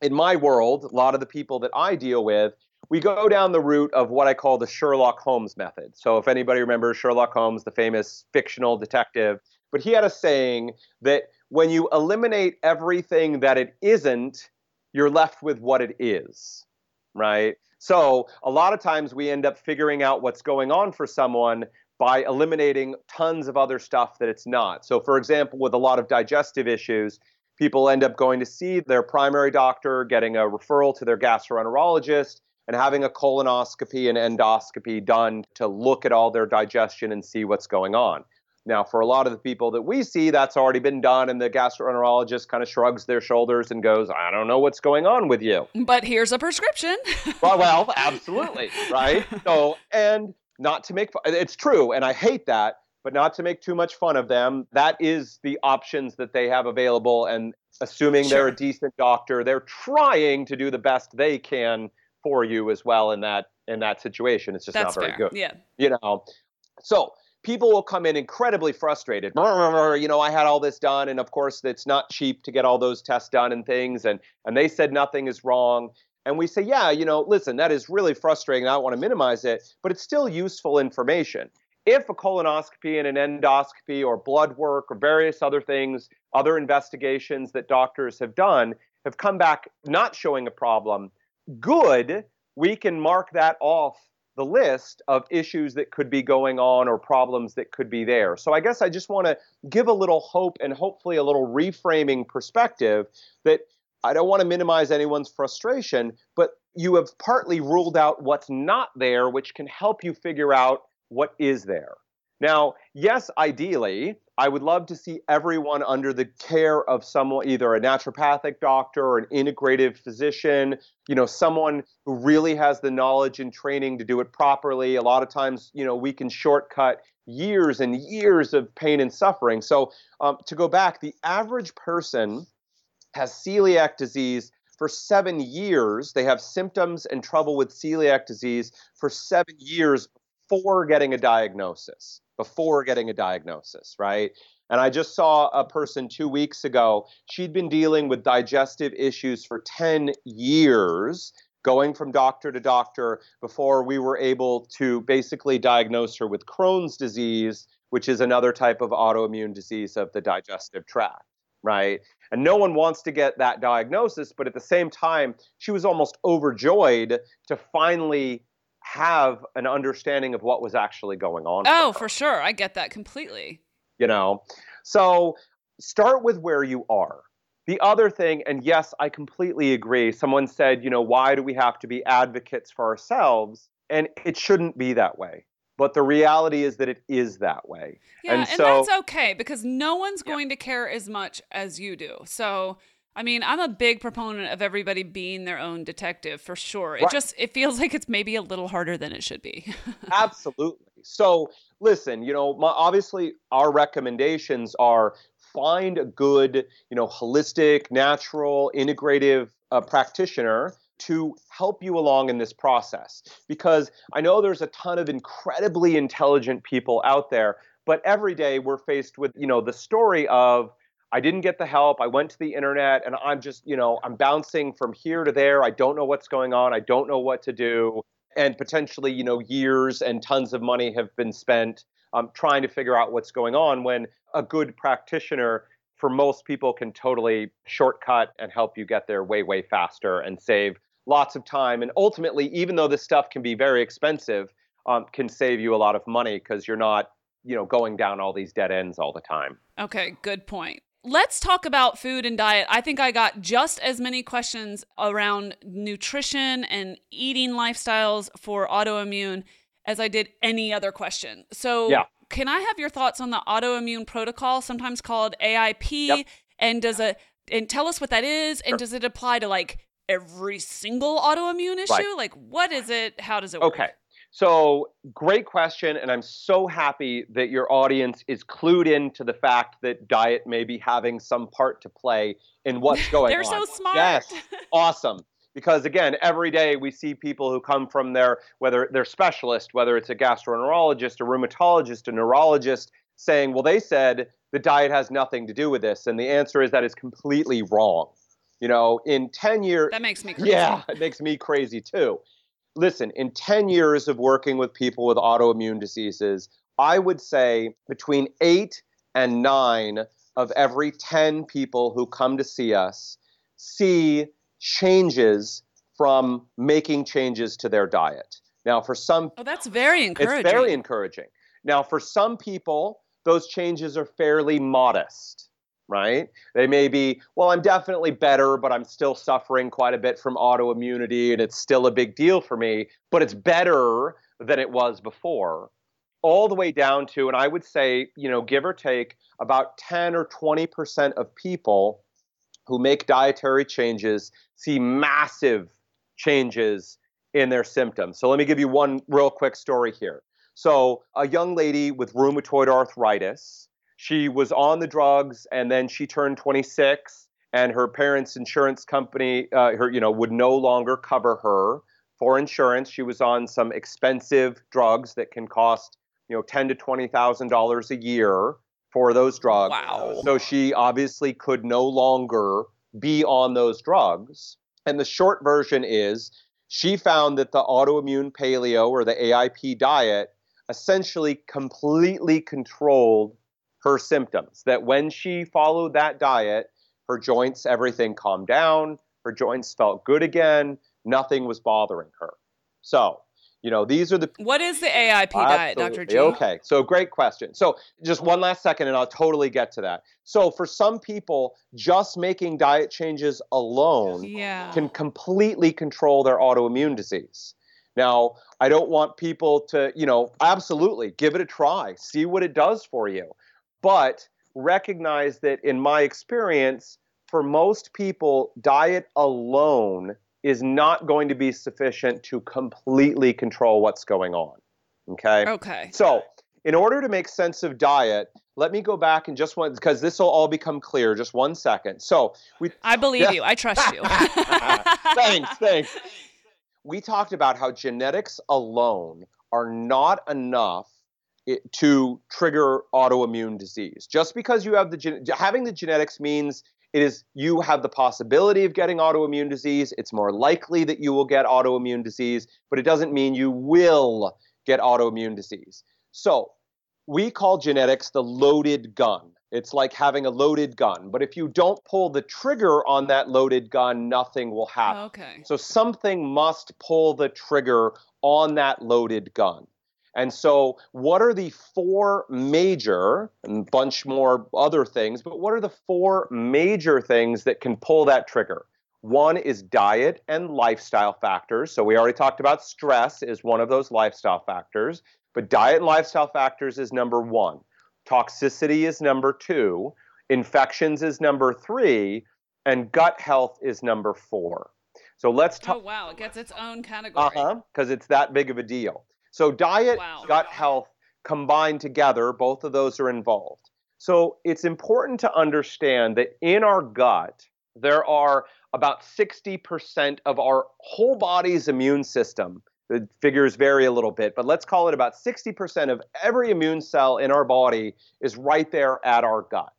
in my world, a lot of the people that I deal with we go down the route of what I call the Sherlock Holmes method. So, if anybody remembers Sherlock Holmes, the famous fictional detective, but he had a saying that when you eliminate everything that it isn't, you're left with what it is, right? So, a lot of times we end up figuring out what's going on for someone by eliminating tons of other stuff that it's not. So, for example, with a lot of digestive issues, people end up going to see their primary doctor, getting a referral to their gastroenterologist, and having a colonoscopy and endoscopy done to look at all their digestion and see what's going on. Now, for a lot of the people that we see, that's already been done, and the gastroenterologist kind of shrugs their shoulders and goes, I don't know what's going on with you. But here's a prescription. well, well, absolutely, right? So, and not to make it's true, and I hate that, but not to make too much fun of them. That is the options that they have available, and assuming sure. they're a decent doctor, they're trying to do the best they can for you as well in that in that situation. It's just That's not very fair. good. Yeah. You know. So people will come in incredibly frustrated. You know, I had all this done, and of course, it's not cheap to get all those tests done and things. And and they said nothing is wrong. And we say, yeah, you know, listen, that is really frustrating. I don't want to minimize it, but it's still useful information. If a colonoscopy and an endoscopy or blood work or various other things, other investigations that doctors have done have come back not showing a problem, good, we can mark that off the list of issues that could be going on or problems that could be there. So I guess I just want to give a little hope and hopefully a little reframing perspective that I don't want to minimize anyone's frustration, but you have partly ruled out what's not there, which can help you figure out what is there. Now, yes, ideally, I would love to see everyone under the care of someone, either a naturopathic doctor or an integrative physician, you know, someone who really has the knowledge and training to do it properly. A lot of times, you know, we can shortcut years and years of pain and suffering. So, um, to go back, the average person has celiac disease for seven years. They have symptoms and trouble with celiac disease for seven years before getting a diagnosis. Before getting a diagnosis, right? And I just saw a person two weeks ago. She'd been dealing with digestive issues for 10 years, going from doctor to doctor before we were able to basically diagnose her with Crohn's disease, which is another type of autoimmune disease of the digestive tract, right? And no one wants to get that diagnosis, but at the same time, she was almost overjoyed to finally have an understanding of what was actually going on. Oh, for, for sure. I get that completely. You know? So start with where you are. The other thing and yes i completely agree someone said you know why do we have to be advocates for ourselves? And it shouldn't be that way. But the reality is that it is that way. Yeah and, and so, that's okay because no one's yeah. going to care as much as you do. So I mean, I'm a big proponent of everybody being their own detective for sure. It right. just it feels like it's maybe a little harder than it should be. Absolutely. So, listen, you know, my, obviously our recommendations are find a good, you know, holistic, natural, integrative uh, practitioner to help you along in this process because I know there's a ton of incredibly intelligent people out there, but every day we're faced with, you know, the story of I didn't get the help. I went to the internet and I'm just, you know, I'm bouncing from here to there. I don't know what's going on. I don't know what to do. And potentially, you know, years and tons of money have been spent um, trying to figure out what's going on when a good practitioner for most people can totally shortcut and help you get there way, way faster and save lots of time. And ultimately, even though this stuff can be very expensive, um, can save you a lot of money because you're not you know going down all these dead ends all the time okay good point Let's talk about food and diet. I think I got just as many questions around nutrition and eating lifestyles for autoimmune as I did any other question. So, yeah. can I have your thoughts on the autoimmune protocol, sometimes called AIP? Yep. And does it and tell us what that is and sure. does it apply to like every single autoimmune issue? Right. Like what is it? How does it work? Okay. So, great question. And I'm so happy that your audience is clued in to the fact that diet may be having some part to play in what's going They're on. They're so smart. Yes. awesome. Because again, every day we see people who come from their, whether they're specialist, whether it's a gastroenterologist, a rheumatologist, a neurologist, saying, well, they said the diet has nothing to do with this. And the answer is that is completely wrong. You know, in 10 years. That makes me crazy. Yeah, it makes me crazy too listen, in 10 years of working with people with autoimmune diseases, I would say between eight and nine of every 10 people who come to see us see changes from making changes to their diet. Now, for some, oh, that's very encouraging. It's very encouraging. Now, for some people, those changes are fairly modest right? They may be, well, I'm definitely better, but I'm still suffering quite a bit from autoimmunity and it's still a big deal for me, but it's better than it was before. All the way down to, and I would say, you know, give or take, about 10 or 20% of people who make dietary changes see massive changes in their symptoms. So let me give you one real quick story here. So, a young lady with rheumatoid arthritis she was on the drugs and then she turned 26 and her parents insurance company uh, her you know would no longer cover her for insurance. She was on some expensive drugs that can cost you know 10 to 20 thousand dollars a year for those drugs. Wow. So she obviously could no longer be on those drugs. And the short version is she found that the autoimmune paleo or the aip diet essentially completely controlled her symptoms. That when she followed that diet, her joints, everything calmed down, her joints felt good again, nothing was bothering her. So, you know, these are the. What is the AIP diet, Dr. G? Okay, so great question. So, just one last second, and I'll totally get to that. So, for some people, just making diet changes alone yeah. can completely control their autoimmune disease. Now, I don't want people to, you know, absolutely give it a try, see what it does for you but recognize that in my experience, for most people, diet alone is not going to be sufficient to completely control what's going on. Okay? Okay. So, in order to make sense of diet, let me go back and just one because this will all become clear. Just one second. So we. I believe yeah. you. I trust you. thanks. Thanks. We talked about how genetics alone are not enough to trigger autoimmune disease. Just because you have the having the genetics means it is you have the possibility of getting autoimmune disease. It's more likely that you will get autoimmune disease, but it doesn't mean you will get autoimmune disease. So, we call genetics the loaded gun. It's like having a loaded gun, but if you don't pull the trigger on that loaded gun, nothing will happen. Okay. So something must pull the trigger on that loaded gun. And so, what are the four major, and a bunch more other things, but what are the four major things that can pull that trigger? One is diet and lifestyle factors. So, we already talked about stress is one of those lifestyle factors, but diet and lifestyle factors is number one. Toxicity is number two. Infections is number three. And gut health is number four. So let's talk. Oh, wow. It gets its own category. Uh huh. Because it's that big of a deal. So diet, wow. gut health combined together, both of those are involved. So it's important to understand that in our gut, there are about 60% of our whole body's immune system. The figures vary a little bit, but let's call it about 60% of every immune cell in our body is right there at our gut.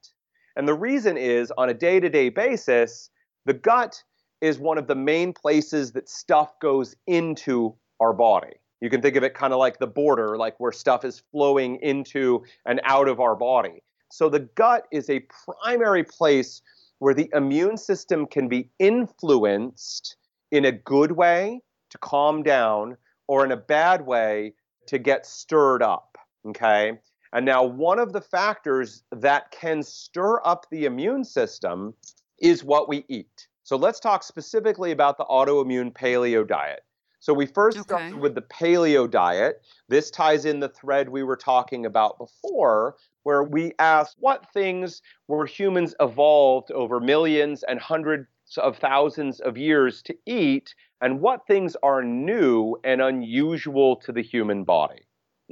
And the reason is on a day to day basis, the gut is one of the main places that stuff goes into our body. You can think of it kind of like the border, like where stuff is flowing into and out of our body. So the gut is a primary place where the immune system can be influenced in a good way to calm down or in a bad way to get stirred up. Okay. And now, one of the factors that can stir up the immune system is what we eat. So, let's talk specifically about the autoimmune paleo diet. So we first okay. started with the paleo diet. This ties in the thread we were talking about before, where we asked what things were humans evolved over millions and hundreds of thousands of years to eat, and what things are new and unusual to the human body.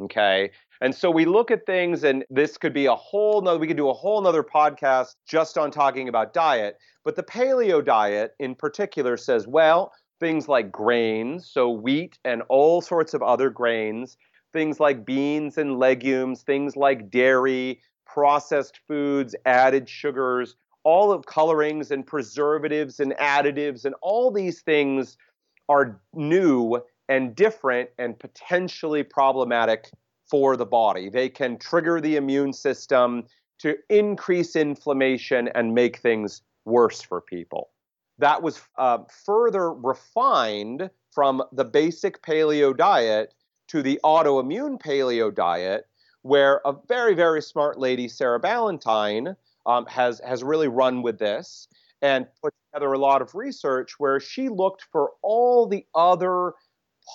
Okay. And so we look at things, and this could be a whole nother, we could do a whole nother podcast just on talking about diet. But the paleo diet in particular says, well, things like grains, so wheat and all sorts of other grains, things like beans and legumes, things like dairy, processed foods, added sugars, all of colorings and preservatives and additives, and all these things are new and different and potentially problematic for the body. They can trigger the immune system to increase inflammation and make things worse for people that was uh, further refined from the basic paleo diet to the autoimmune paleo diet, where a very, very smart lady, Sarah Ballantyne, um, has, has really run with this and put together a lot of research where she looked for all the other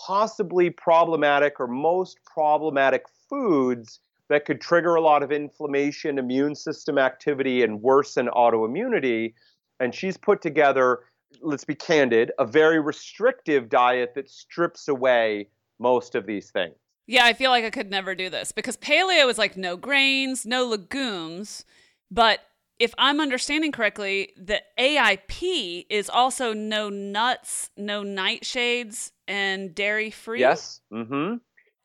possibly problematic or most problematic foods that could trigger a lot of inflammation, immune system activity, and worsen autoimmunity and she's put together, let's be candid, a very restrictive diet that strips away most of these things. Yeah, I feel like I could never do this because paleo is like no grains, no legumes, but if I'm understanding correctly, the AIP is also no nuts, no nightshades, and dairy free. Yes. Mm-hmm.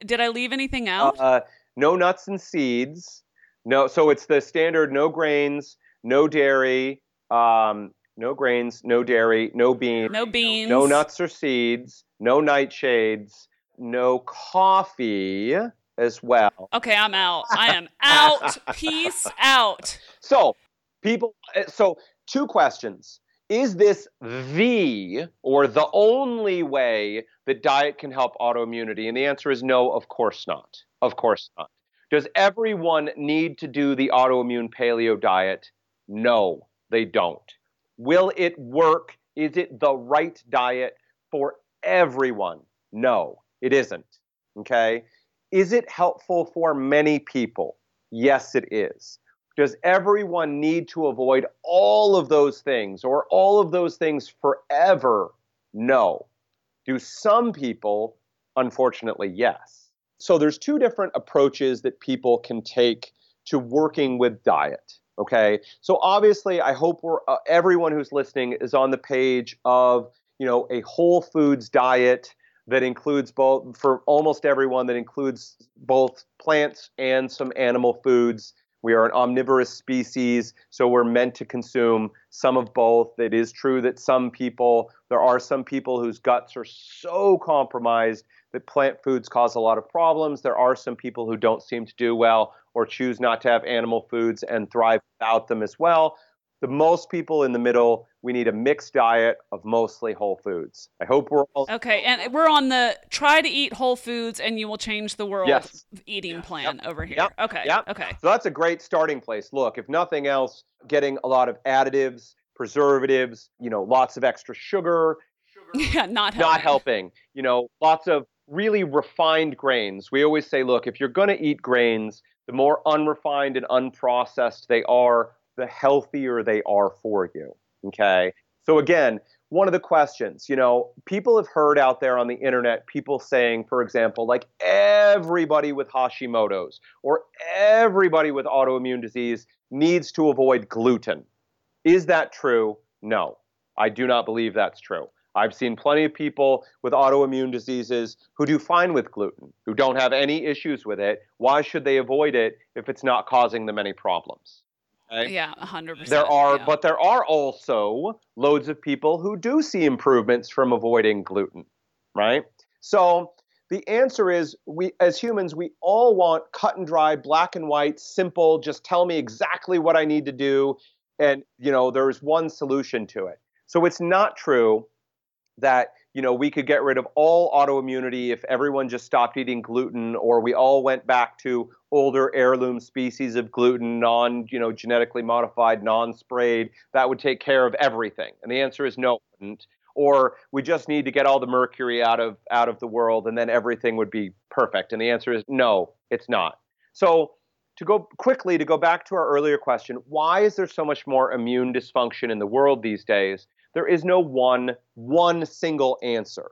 Did I leave anything out? Uh, no nuts and seeds. No. So it's the standard: no grains, no dairy, um, no grains, no dairy, no beans, no beans, no nuts or seeds, no nightshades, no coffee as well. Okay, I'm out. I am out. Peace out. So, people, eh, so two questions. Is this the or the only way that diet can help autoimmunity? And the answer is no, of course not. Of course not. Does everyone need to do the autoimmune paleo diet? No they don't. Will it work? Is it the right diet for everyone? No, it isn't. Okay? Is it helpful for many people? Yes, it is. Does everyone need to avoid all of those things or all of those things forever? No. Do some people? Unfortunately, yes. So there's two different approaches that people can take to working with diet. Okay, so obviously, I hope we're uh, everyone who's listening is on the page of you know a whole foods diet that includes both for almost everyone that includes both plants and some animal foods. We are an omnivorous species, so we're meant to consume some of both. It is true that some people, there are some people whose guts are so compromised that plant foods cause a lot of problems. There are some people who don't seem to do well or choose not to have animal foods and thrive without them as well. The most people in the middle, we need a mixed diet of mostly whole foods. I hope we're all Okay, and we're on the try to eat whole foods and you will change the world Yes. eating plan Yep. over here. Yep. Okay. Yep. Okay. So that's a great starting place. Look, if nothing else, getting a lot of additives, preservatives, you know, lots of extra sugar, Yeah, not helping. not helping. You know, lots of really refined grains. We always say, look, if you're going to eat grains, the more unrefined and unprocessed they are, the healthier they are for you. Okay. So, again, one of the questions, you know, people have heard out there on the internet people saying, for example, like everybody with Hashimoto's or everybody with autoimmune disease needs to avoid gluten. Is that true? No, I do not believe that's true. I've seen plenty of people with autoimmune diseases who do fine with gluten, who don't have any issues with it. Why should they avoid it if it's not causing them any problems? Okay? Yeah, 100%. There are, yeah. but there are also loads of people who do see improvements from avoiding gluten, right? So the answer is we as humans we all want cut and dry, black and white, simple, just tell me exactly what I need to do and you know there's one solution to it. So it's not true that you know we could get rid of all autoimmunity if everyone just stopped eating gluten or we all went back to older heirloom species of gluten non you know genetically modified non-sprayed that would take care of everything. And the answer is no it wouldn't. Or we just need to get all the mercury out of out of the world and then everything would be perfect. And the answer is no it's not. So to go quickly to go back to our earlier question why is there so much more immune dysfunction in the world these days there is no one one single answer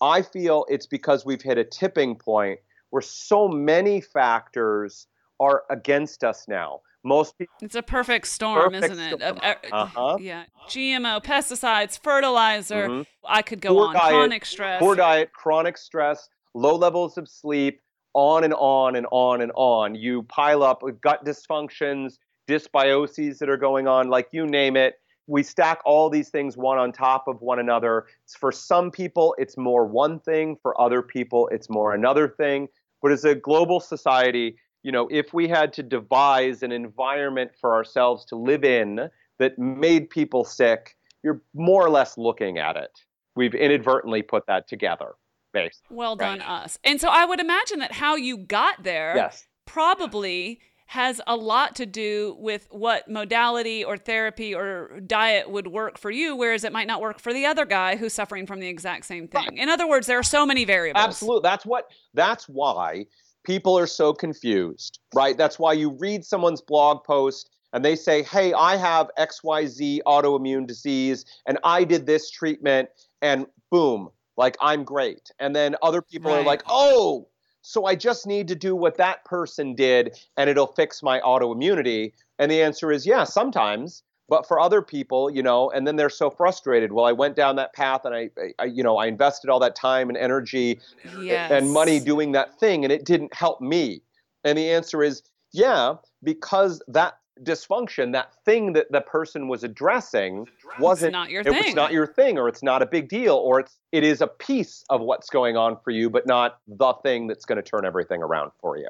i feel it's because we've hit a tipping point where so many factors are against us now most people It's a perfect storm, Perfect isn't it? storm. Of- uh, Uh-huh. Yeah. GMO, pesticides, fertilizer. Mhm. I could go Poor on. diet, Chronic stress. poor diet chronic stress low levels of sleep on and on and on and on you pile up gut dysfunctions dysbioses that are going on like you name it we stack all these things one on top of one another. For some people it's more one thing. For other people it's more another thing. But as a global society you know if we had to devise an environment for ourselves to live in that made people sick you're more or less looking at it. We've inadvertently put that together basically. Well done, us. And so I would imagine that how you got there yes. probably has a lot to do with what modality or therapy or diet would work for you, whereas it might not work for the other guy who's suffering from the exact same thing. In other words, there are so many variables. Absolutely. That's what that's why people are so confused, right? That's why you read someone's blog post and they say, "Hey, I have XYZ autoimmune disease and I did this treatment and boom, like I'm great." And then other people are like, "Oh, so I just need to do what that person did and it'll fix my autoimmunity." And the answer is, yeah, sometimes. But for other people, you know, and then they're so frustrated. Well, I went down that path and I, I you know, I invested all that time and energy Yes. and money doing that thing and it didn't help me and the answer is yeah because that dysfunction that thing that the person was addressing wasn't not your it was thing. not your thing or it's not a big deal or it's it is a piece of what's going on for you but not the thing that's going to turn everything around for you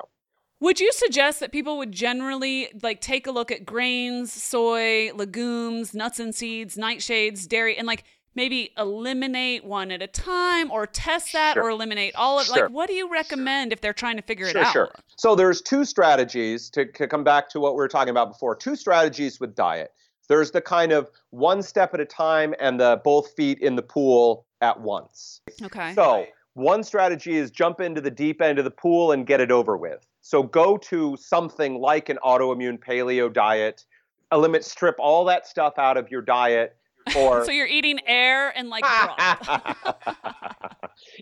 Would you suggest that people would generally like take a look at grains, soy, legumes, nuts and seeds, nightshades, dairy, and like maybe eliminate one at a time or test that Sure. or eliminate all of Sure. like what do you recommend if they're trying to figure sure it out? sure so there's two strategies to, to come back to what we were talking about before two strategies with diet there's the kind of one step at a time and the both feet in the pool at once Okay. So, one strategy is jump into the deep end of the pool and get it over with. So, go to something like an autoimmune paleo diet, eliminate, strip all that stuff out of your diet, or so you're eating air and like broth.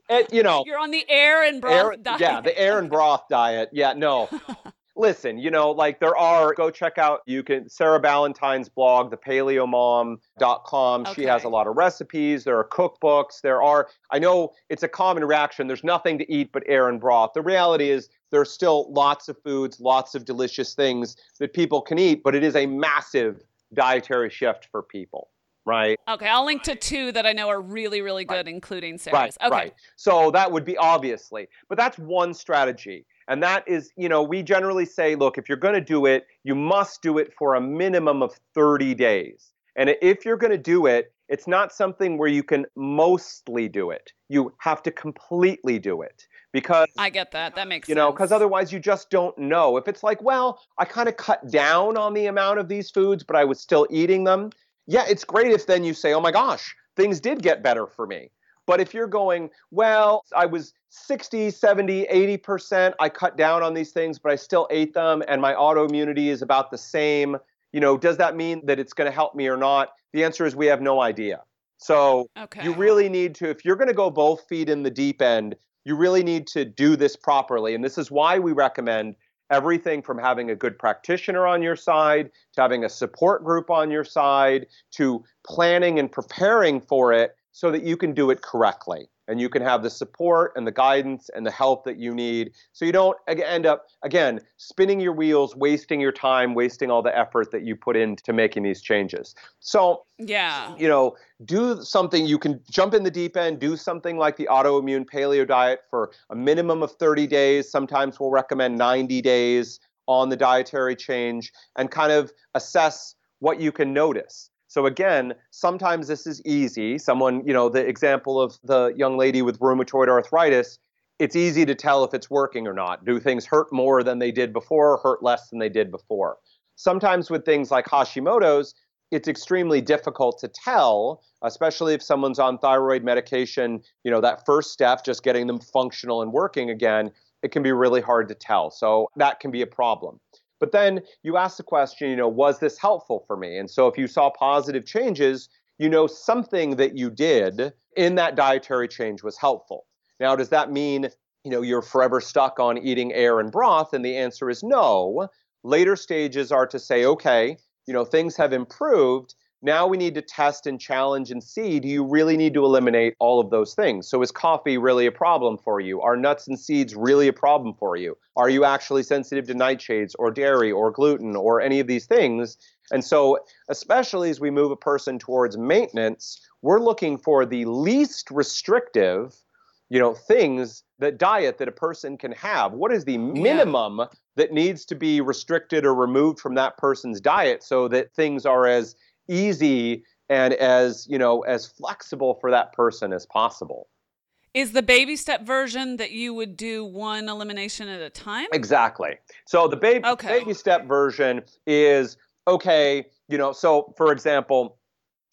And, you know, you're on the air and broth air, diet. yeah, the air and broth diet. Yeah, no. listen, you know, like there are, go check out, you can, Sarah Ballantyne's blog, the paleomom.com. Okay. She has a lot of recipes. There are cookbooks. There are, I know it's a common reaction. There's nothing to eat but air and broth. The reality is there's still lots of foods, lots of delicious things that people can eat, but it is a massive dietary shift for people right? Okay, I'll link to two that I know are really, really good, right. including Sarah's. Right, okay. right. So that would be obviously, but that's one strategy. And that is, you know, we generally say, look, if you're going to do it, you must do it for a minimum of 30 days. And if you're going to do it, it's not something where you can mostly do it. You have to completely do it because I get that. That makes sense. you know because otherwise you just don't know. If it's like, well, I kind of cut down on the amount of these foods, but I was still eating them. Yeah, it's great if then you say, oh my gosh, things did get better for me. But if you're going, well, I was 60, 70, 80%, I cut down on these things, but I still ate them and my autoimmunity is about the same, you know, does that mean that it's going to help me or not? The answer is we have no idea. So okay. you really need to, if you're going to go both feet in the deep end, you really need to do this properly. And this is why we recommend everything from having a good practitioner on your side to having a support group on your side to planning and preparing for it so that you can do it correctly and you can have the support and the guidance and the help that you need. So you don't end up again spinning your wheels wasting your time wasting all the effort that you put into making these changes. So yeah. you know do something you can jump in the deep end do something like the autoimmune paleo diet for a minimum of 30 days. Sometimes we'll recommend 90 days on the dietary change and kind of assess what you can notice so again, sometimes this is easy. Someone, you know, the example of the young lady with rheumatoid arthritis, it's easy to tell if it's working or not. Do things hurt more than they did before or hurt less than they did before? Sometimes with things like Hashimoto's, it's extremely difficult to tell, especially if someone's on thyroid medication, you know, that first step, just getting them functional and working again, it can be really hard to tell. So that can be a problem. But then you ask the question, you know, was this helpful for me? And so if you saw positive changes, you know something that you did in that dietary change was helpful. Now, does that mean, you know, you're forever stuck on eating air and broth? And the answer is no. Later stages are to say, okay, you know, things have improved. Now we need to test and challenge and see do you really need to eliminate all of those things? So, is coffee really a problem for you? Are nuts and seeds really a problem for you? Are you actually sensitive to nightshades or dairy or gluten or any of these things? And so, especially as we move a person towards maintenance, we're looking for the least restrictive you know things that diet that a person can have what is the minimum yeah. that needs to be restricted or removed from that person's diet so that things are as easy and as you know as flexible for that person as possible. Is the baby step version that you would do one elimination at a time? Exactly. So the baby okay. baby step version is okay you know so for example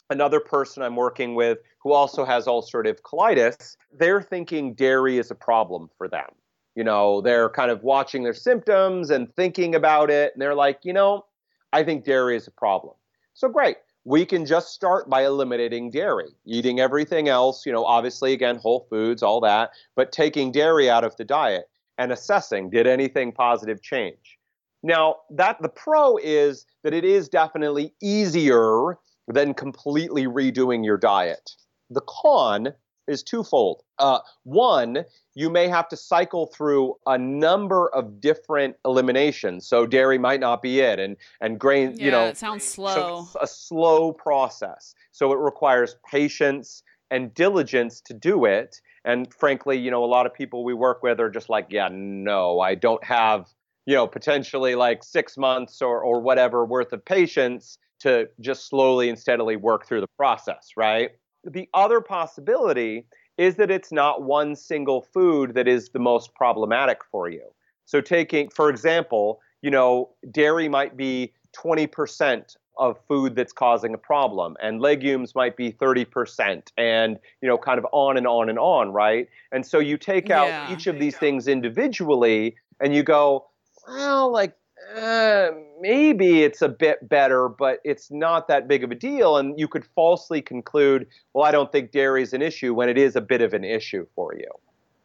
another person i'm working with who also has ulcerative colitis they're thinking dairy is a problem for them. You know they're kind of watching their symptoms and thinking about it and they're like you know i think dairy is a problem. So great we can just start by eliminating dairy, eating everything else, you know, obviously, again, whole foods, all that, but taking dairy out of the diet and assessing did anything positive change. Now, that the pro is that it is definitely easier than completely redoing your diet. The con is twofold. Uh, one, you may have to cycle through a number of different eliminations. So dairy might not be it, and and grain, yeah, you know, it sounds slow. So a slow process. So it requires patience and diligence to do it. And frankly, you know, a lot of people we work with are just like, yeah, no, I don't have, you know, potentially like six months or or whatever worth of patience to just slowly and steadily work through the process, right? The other possibility is that it's not one single food that is the most problematic for you. So taking, for example, you know, dairy might be 20% of food that's causing a problem and legumes might be 30% and you know kind of on and on and on right and so you take out yeah, each of these things individually and you go well like uh, maybe it's a bit better, but it's not that big of a deal. And you could falsely conclude, well, I don't think dairy is an issue when it is a bit of an issue for you,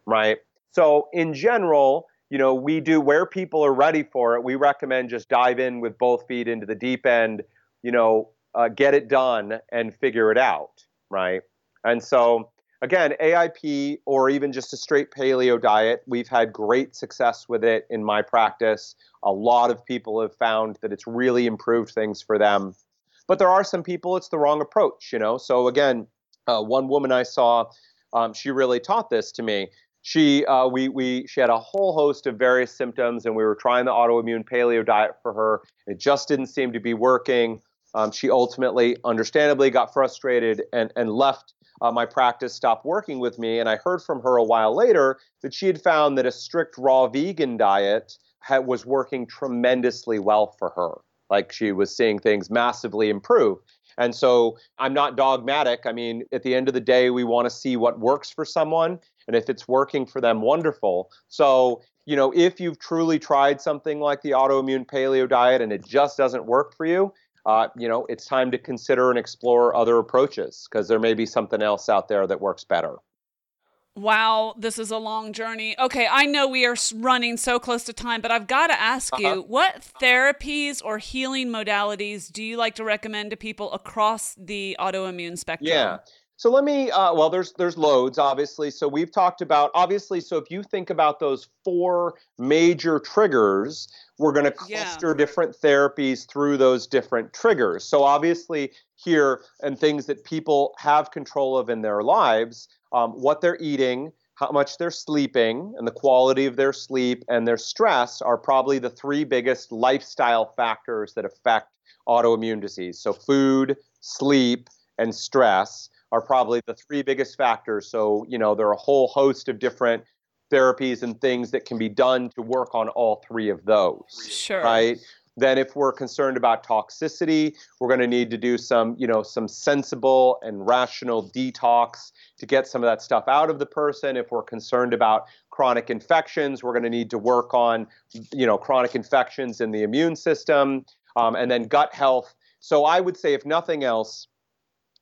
right? So, in general, you know, we do where people are ready for it. We recommend just dive in with both feet into the deep end, you know, uh, get it done and figure it out, right? And so, again, AIP or even just a straight paleo diet, we've had great success with it in my practice. A lot of people have found that it's really improved things for them. But there are some people it's the wrong approach, you know. So again, uh, one woman I saw, um, she really taught this to me. She uh, we we she had a whole host of various symptoms, and we were trying the autoimmune paleo diet for her. It just didn't seem to be working. Um, she ultimately, understandably, got frustrated and and left uh, my practice, stopped working with me. And I heard from her a while later that she had found that a strict raw vegan diet had, was working tremendously well for her. Like she was seeing things massively improve. And so I'm not dogmatic. I mean, at the end of the day, we want to see what works for someone. And if it's working for them, wonderful. So, you know, if you've truly tried something like the autoimmune paleo diet and it just doesn't work for you, uh, you know, it's time to consider and explore other approaches because there may be something else out there that works better. Wow, this is a long journey. Okay, I know we are running so close to time, but I've got to ask uh-huh. you what therapies or healing modalities do you like to recommend to people across the autoimmune spectrum? Yeah. So let me. Uh, well, there's there's loads, obviously. So we've talked about obviously. So if you think about those four major triggers, we're going to cluster yeah. different therapies through those different triggers. So obviously here and things that people have control of in their lives, um, what they're eating, how much they're sleeping, and the quality of their sleep and their stress are probably the three biggest lifestyle factors that affect autoimmune disease. So food, sleep, and stress are probably the three biggest factors. So, you know, there are a whole host of different therapies and things that can be done to work on all three of those. Sure. Right? Then if we're concerned about toxicity, we're going to need to do some, you know, some sensible and rational detox to get some of that stuff out of the person. If we're concerned about chronic infections, we're going to need to work on, you know, chronic infections in the immune system, um, and then gut health. So I would say, if nothing else,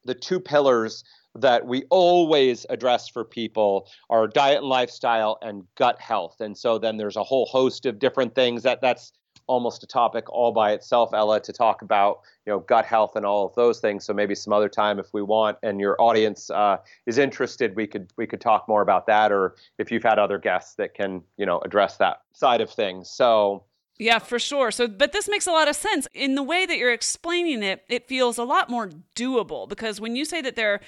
the two pillars that we always address for people are diet and lifestyle and gut health. And so then there's a whole host of different things that that's almost a topic all by itself, Ella, to talk about you know gut health and all of those things. So maybe some other time, if we want, and your audience uh, is interested, we could we could talk more about that, or if you've had other guests that can you know address that side of things. So yeah, for sure. So, but this makes a lot of sense. In the way that you're explaining it, it feels a lot more doable because when you say that there are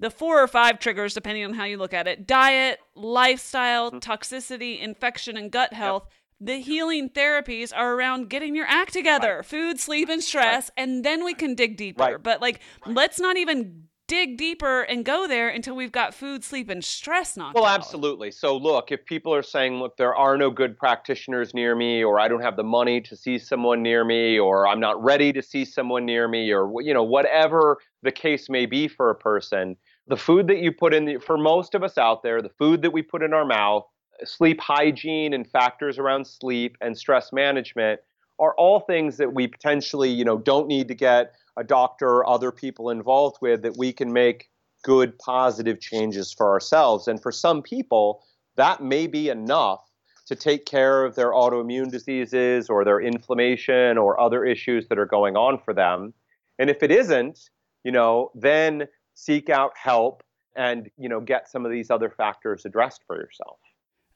the four or five triggers, depending on how you look at it diet, lifestyle, mm-hmm. toxicity, infection, and gut health. Yep. The healing therapies are around getting your act together right. food, sleep, and stress, right. and then we can dig deeper. Right. But, like, let's not even dig deeper and go there until we've got food, sleep, and stress knocked well, out. Well, absolutely. So, look, if people are saying, look, there are no good practitioners near me, or I don't have the money to see someone near me, or I'm not ready to see someone near me, or, you know, whatever the case may be for a person, the food that you put in, the, for most of us out there, the food that we put in our mouth, sleep hygiene and factors around sleep and stress management are all things that we potentially, you know, don't need to get a doctor or other people involved with that we can make good positive changes for ourselves. And for some people, that may be enough to take care of their autoimmune diseases or their inflammation or other issues that are going on for them. And if it isn't, you know, then seek out help and, you know, get some of these other factors addressed for yourself.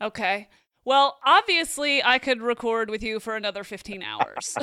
Okay. Well, obviously, I could record with you for another 15 hours.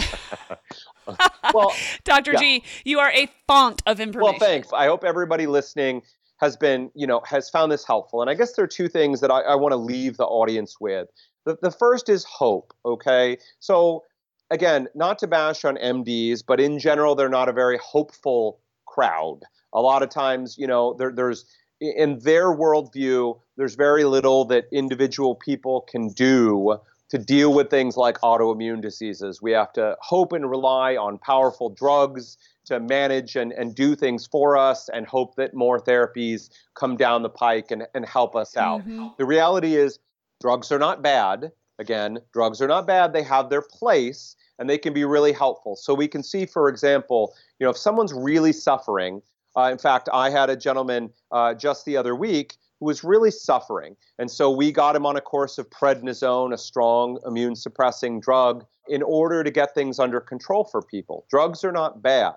well, Dr. Yeah. G, you are a font of information. Well, thanks. I hope everybody listening has been, you know, has found this helpful. And I guess there are two things that I, I want to leave the audience with. The, the first is hope, okay? So, again, not to bash on MDs, but in general, they're not a very hopeful crowd. A lot of times, you know, there, there's in their worldview, there's very little that individual people can do to deal with things like autoimmune diseases. We have to hope and rely on powerful drugs to manage and, and do things for us and hope that more therapies come down the pike and, and help us out. Mm-hmm. The reality is, drugs are not bad. Again, drugs are not bad. They have their place and they can be really helpful. So we can see, for example, you know, if someone's really suffering, uh, in fact, I had a gentleman uh, just the other week who was really suffering. And so we got him on a course of prednisone, a strong immune suppressing drug, in order to get things under control for people. Drugs are not bad,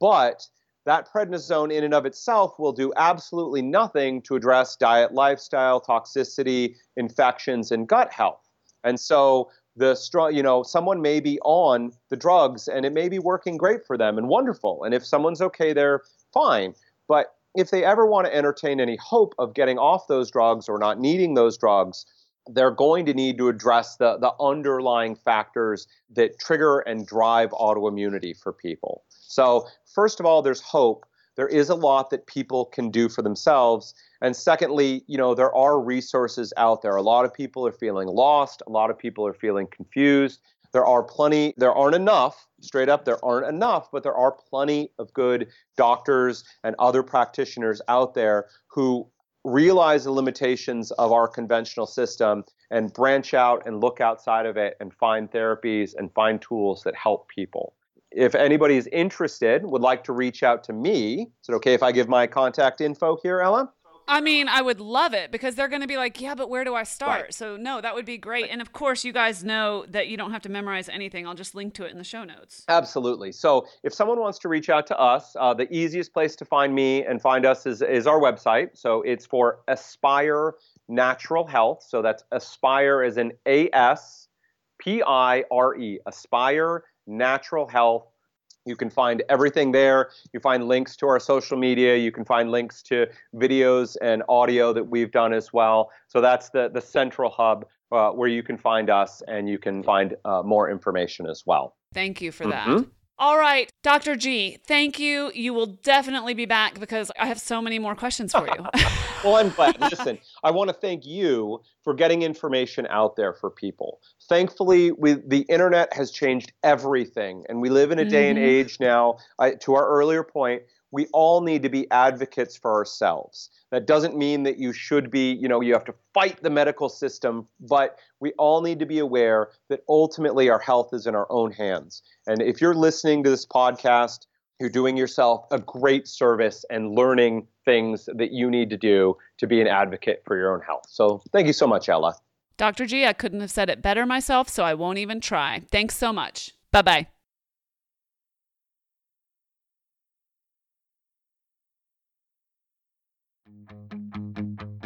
but that prednisone in and of itself will do absolutely nothing to address diet, lifestyle, toxicity, infections, and gut health. And so the strong, you know, someone may be on the drugs and it may be working great for them and wonderful. And if someone's okay there, fine. But if they ever want to entertain any hope of getting off those drugs or not needing those drugs, they're going to need to address the, the underlying factors that trigger and drive autoimmunity for people. So, first of all, there's hope. There is a lot that people can do for themselves. And secondly, you know, there are resources out there. A lot of people are feeling lost, a lot of people are feeling confused. There are plenty, there aren't enough, straight up, there aren't enough, but there are plenty of good doctors and other practitioners out there who realize the limitations of our conventional system and branch out and look outside of it and find therapies and find tools that help people. If anybody is interested, would like to reach out to me, is it okay if I give my contact info here, Ella? I mean, I would love it because they're going to be like, yeah, but where do I start? Right. So, no, that would be great. And of course, you guys know that you don't have to memorize anything. I'll just link to it in the show notes. Absolutely. So, if someone wants to reach out to us, uh, the easiest place to find me and find us is, is our website. So, it's for Aspire Natural Health. So, that's Aspire as in A S P I R E, Aspire Natural Health you can find everything there. You find links to our social media. You can find links to videos and audio that we've done as well. So that's the, the central hub uh, where you can find us and you can find uh, more information as well. Thank you for that. Mm-hmm. All right, Dr. G, thank you. You will definitely be back because I have so many more questions for you. well, I'm glad. Listen, I want to thank you for getting information out there for people. Thankfully, we, the internet has changed everything, and we live in a day mm-hmm. and age now. I, to our earlier point, we all need to be advocates for ourselves. That doesn't mean that you should be, you know, you have to fight the medical system, but we all need to be aware that ultimately our health is in our own hands. And if you're listening to this podcast, you're doing yourself a great service and learning things that you need to do to be an advocate for your own health. So thank you so much, Ella. Dr. G, I couldn't have said it better myself, so I won't even try. Thanks so much. Bye bye.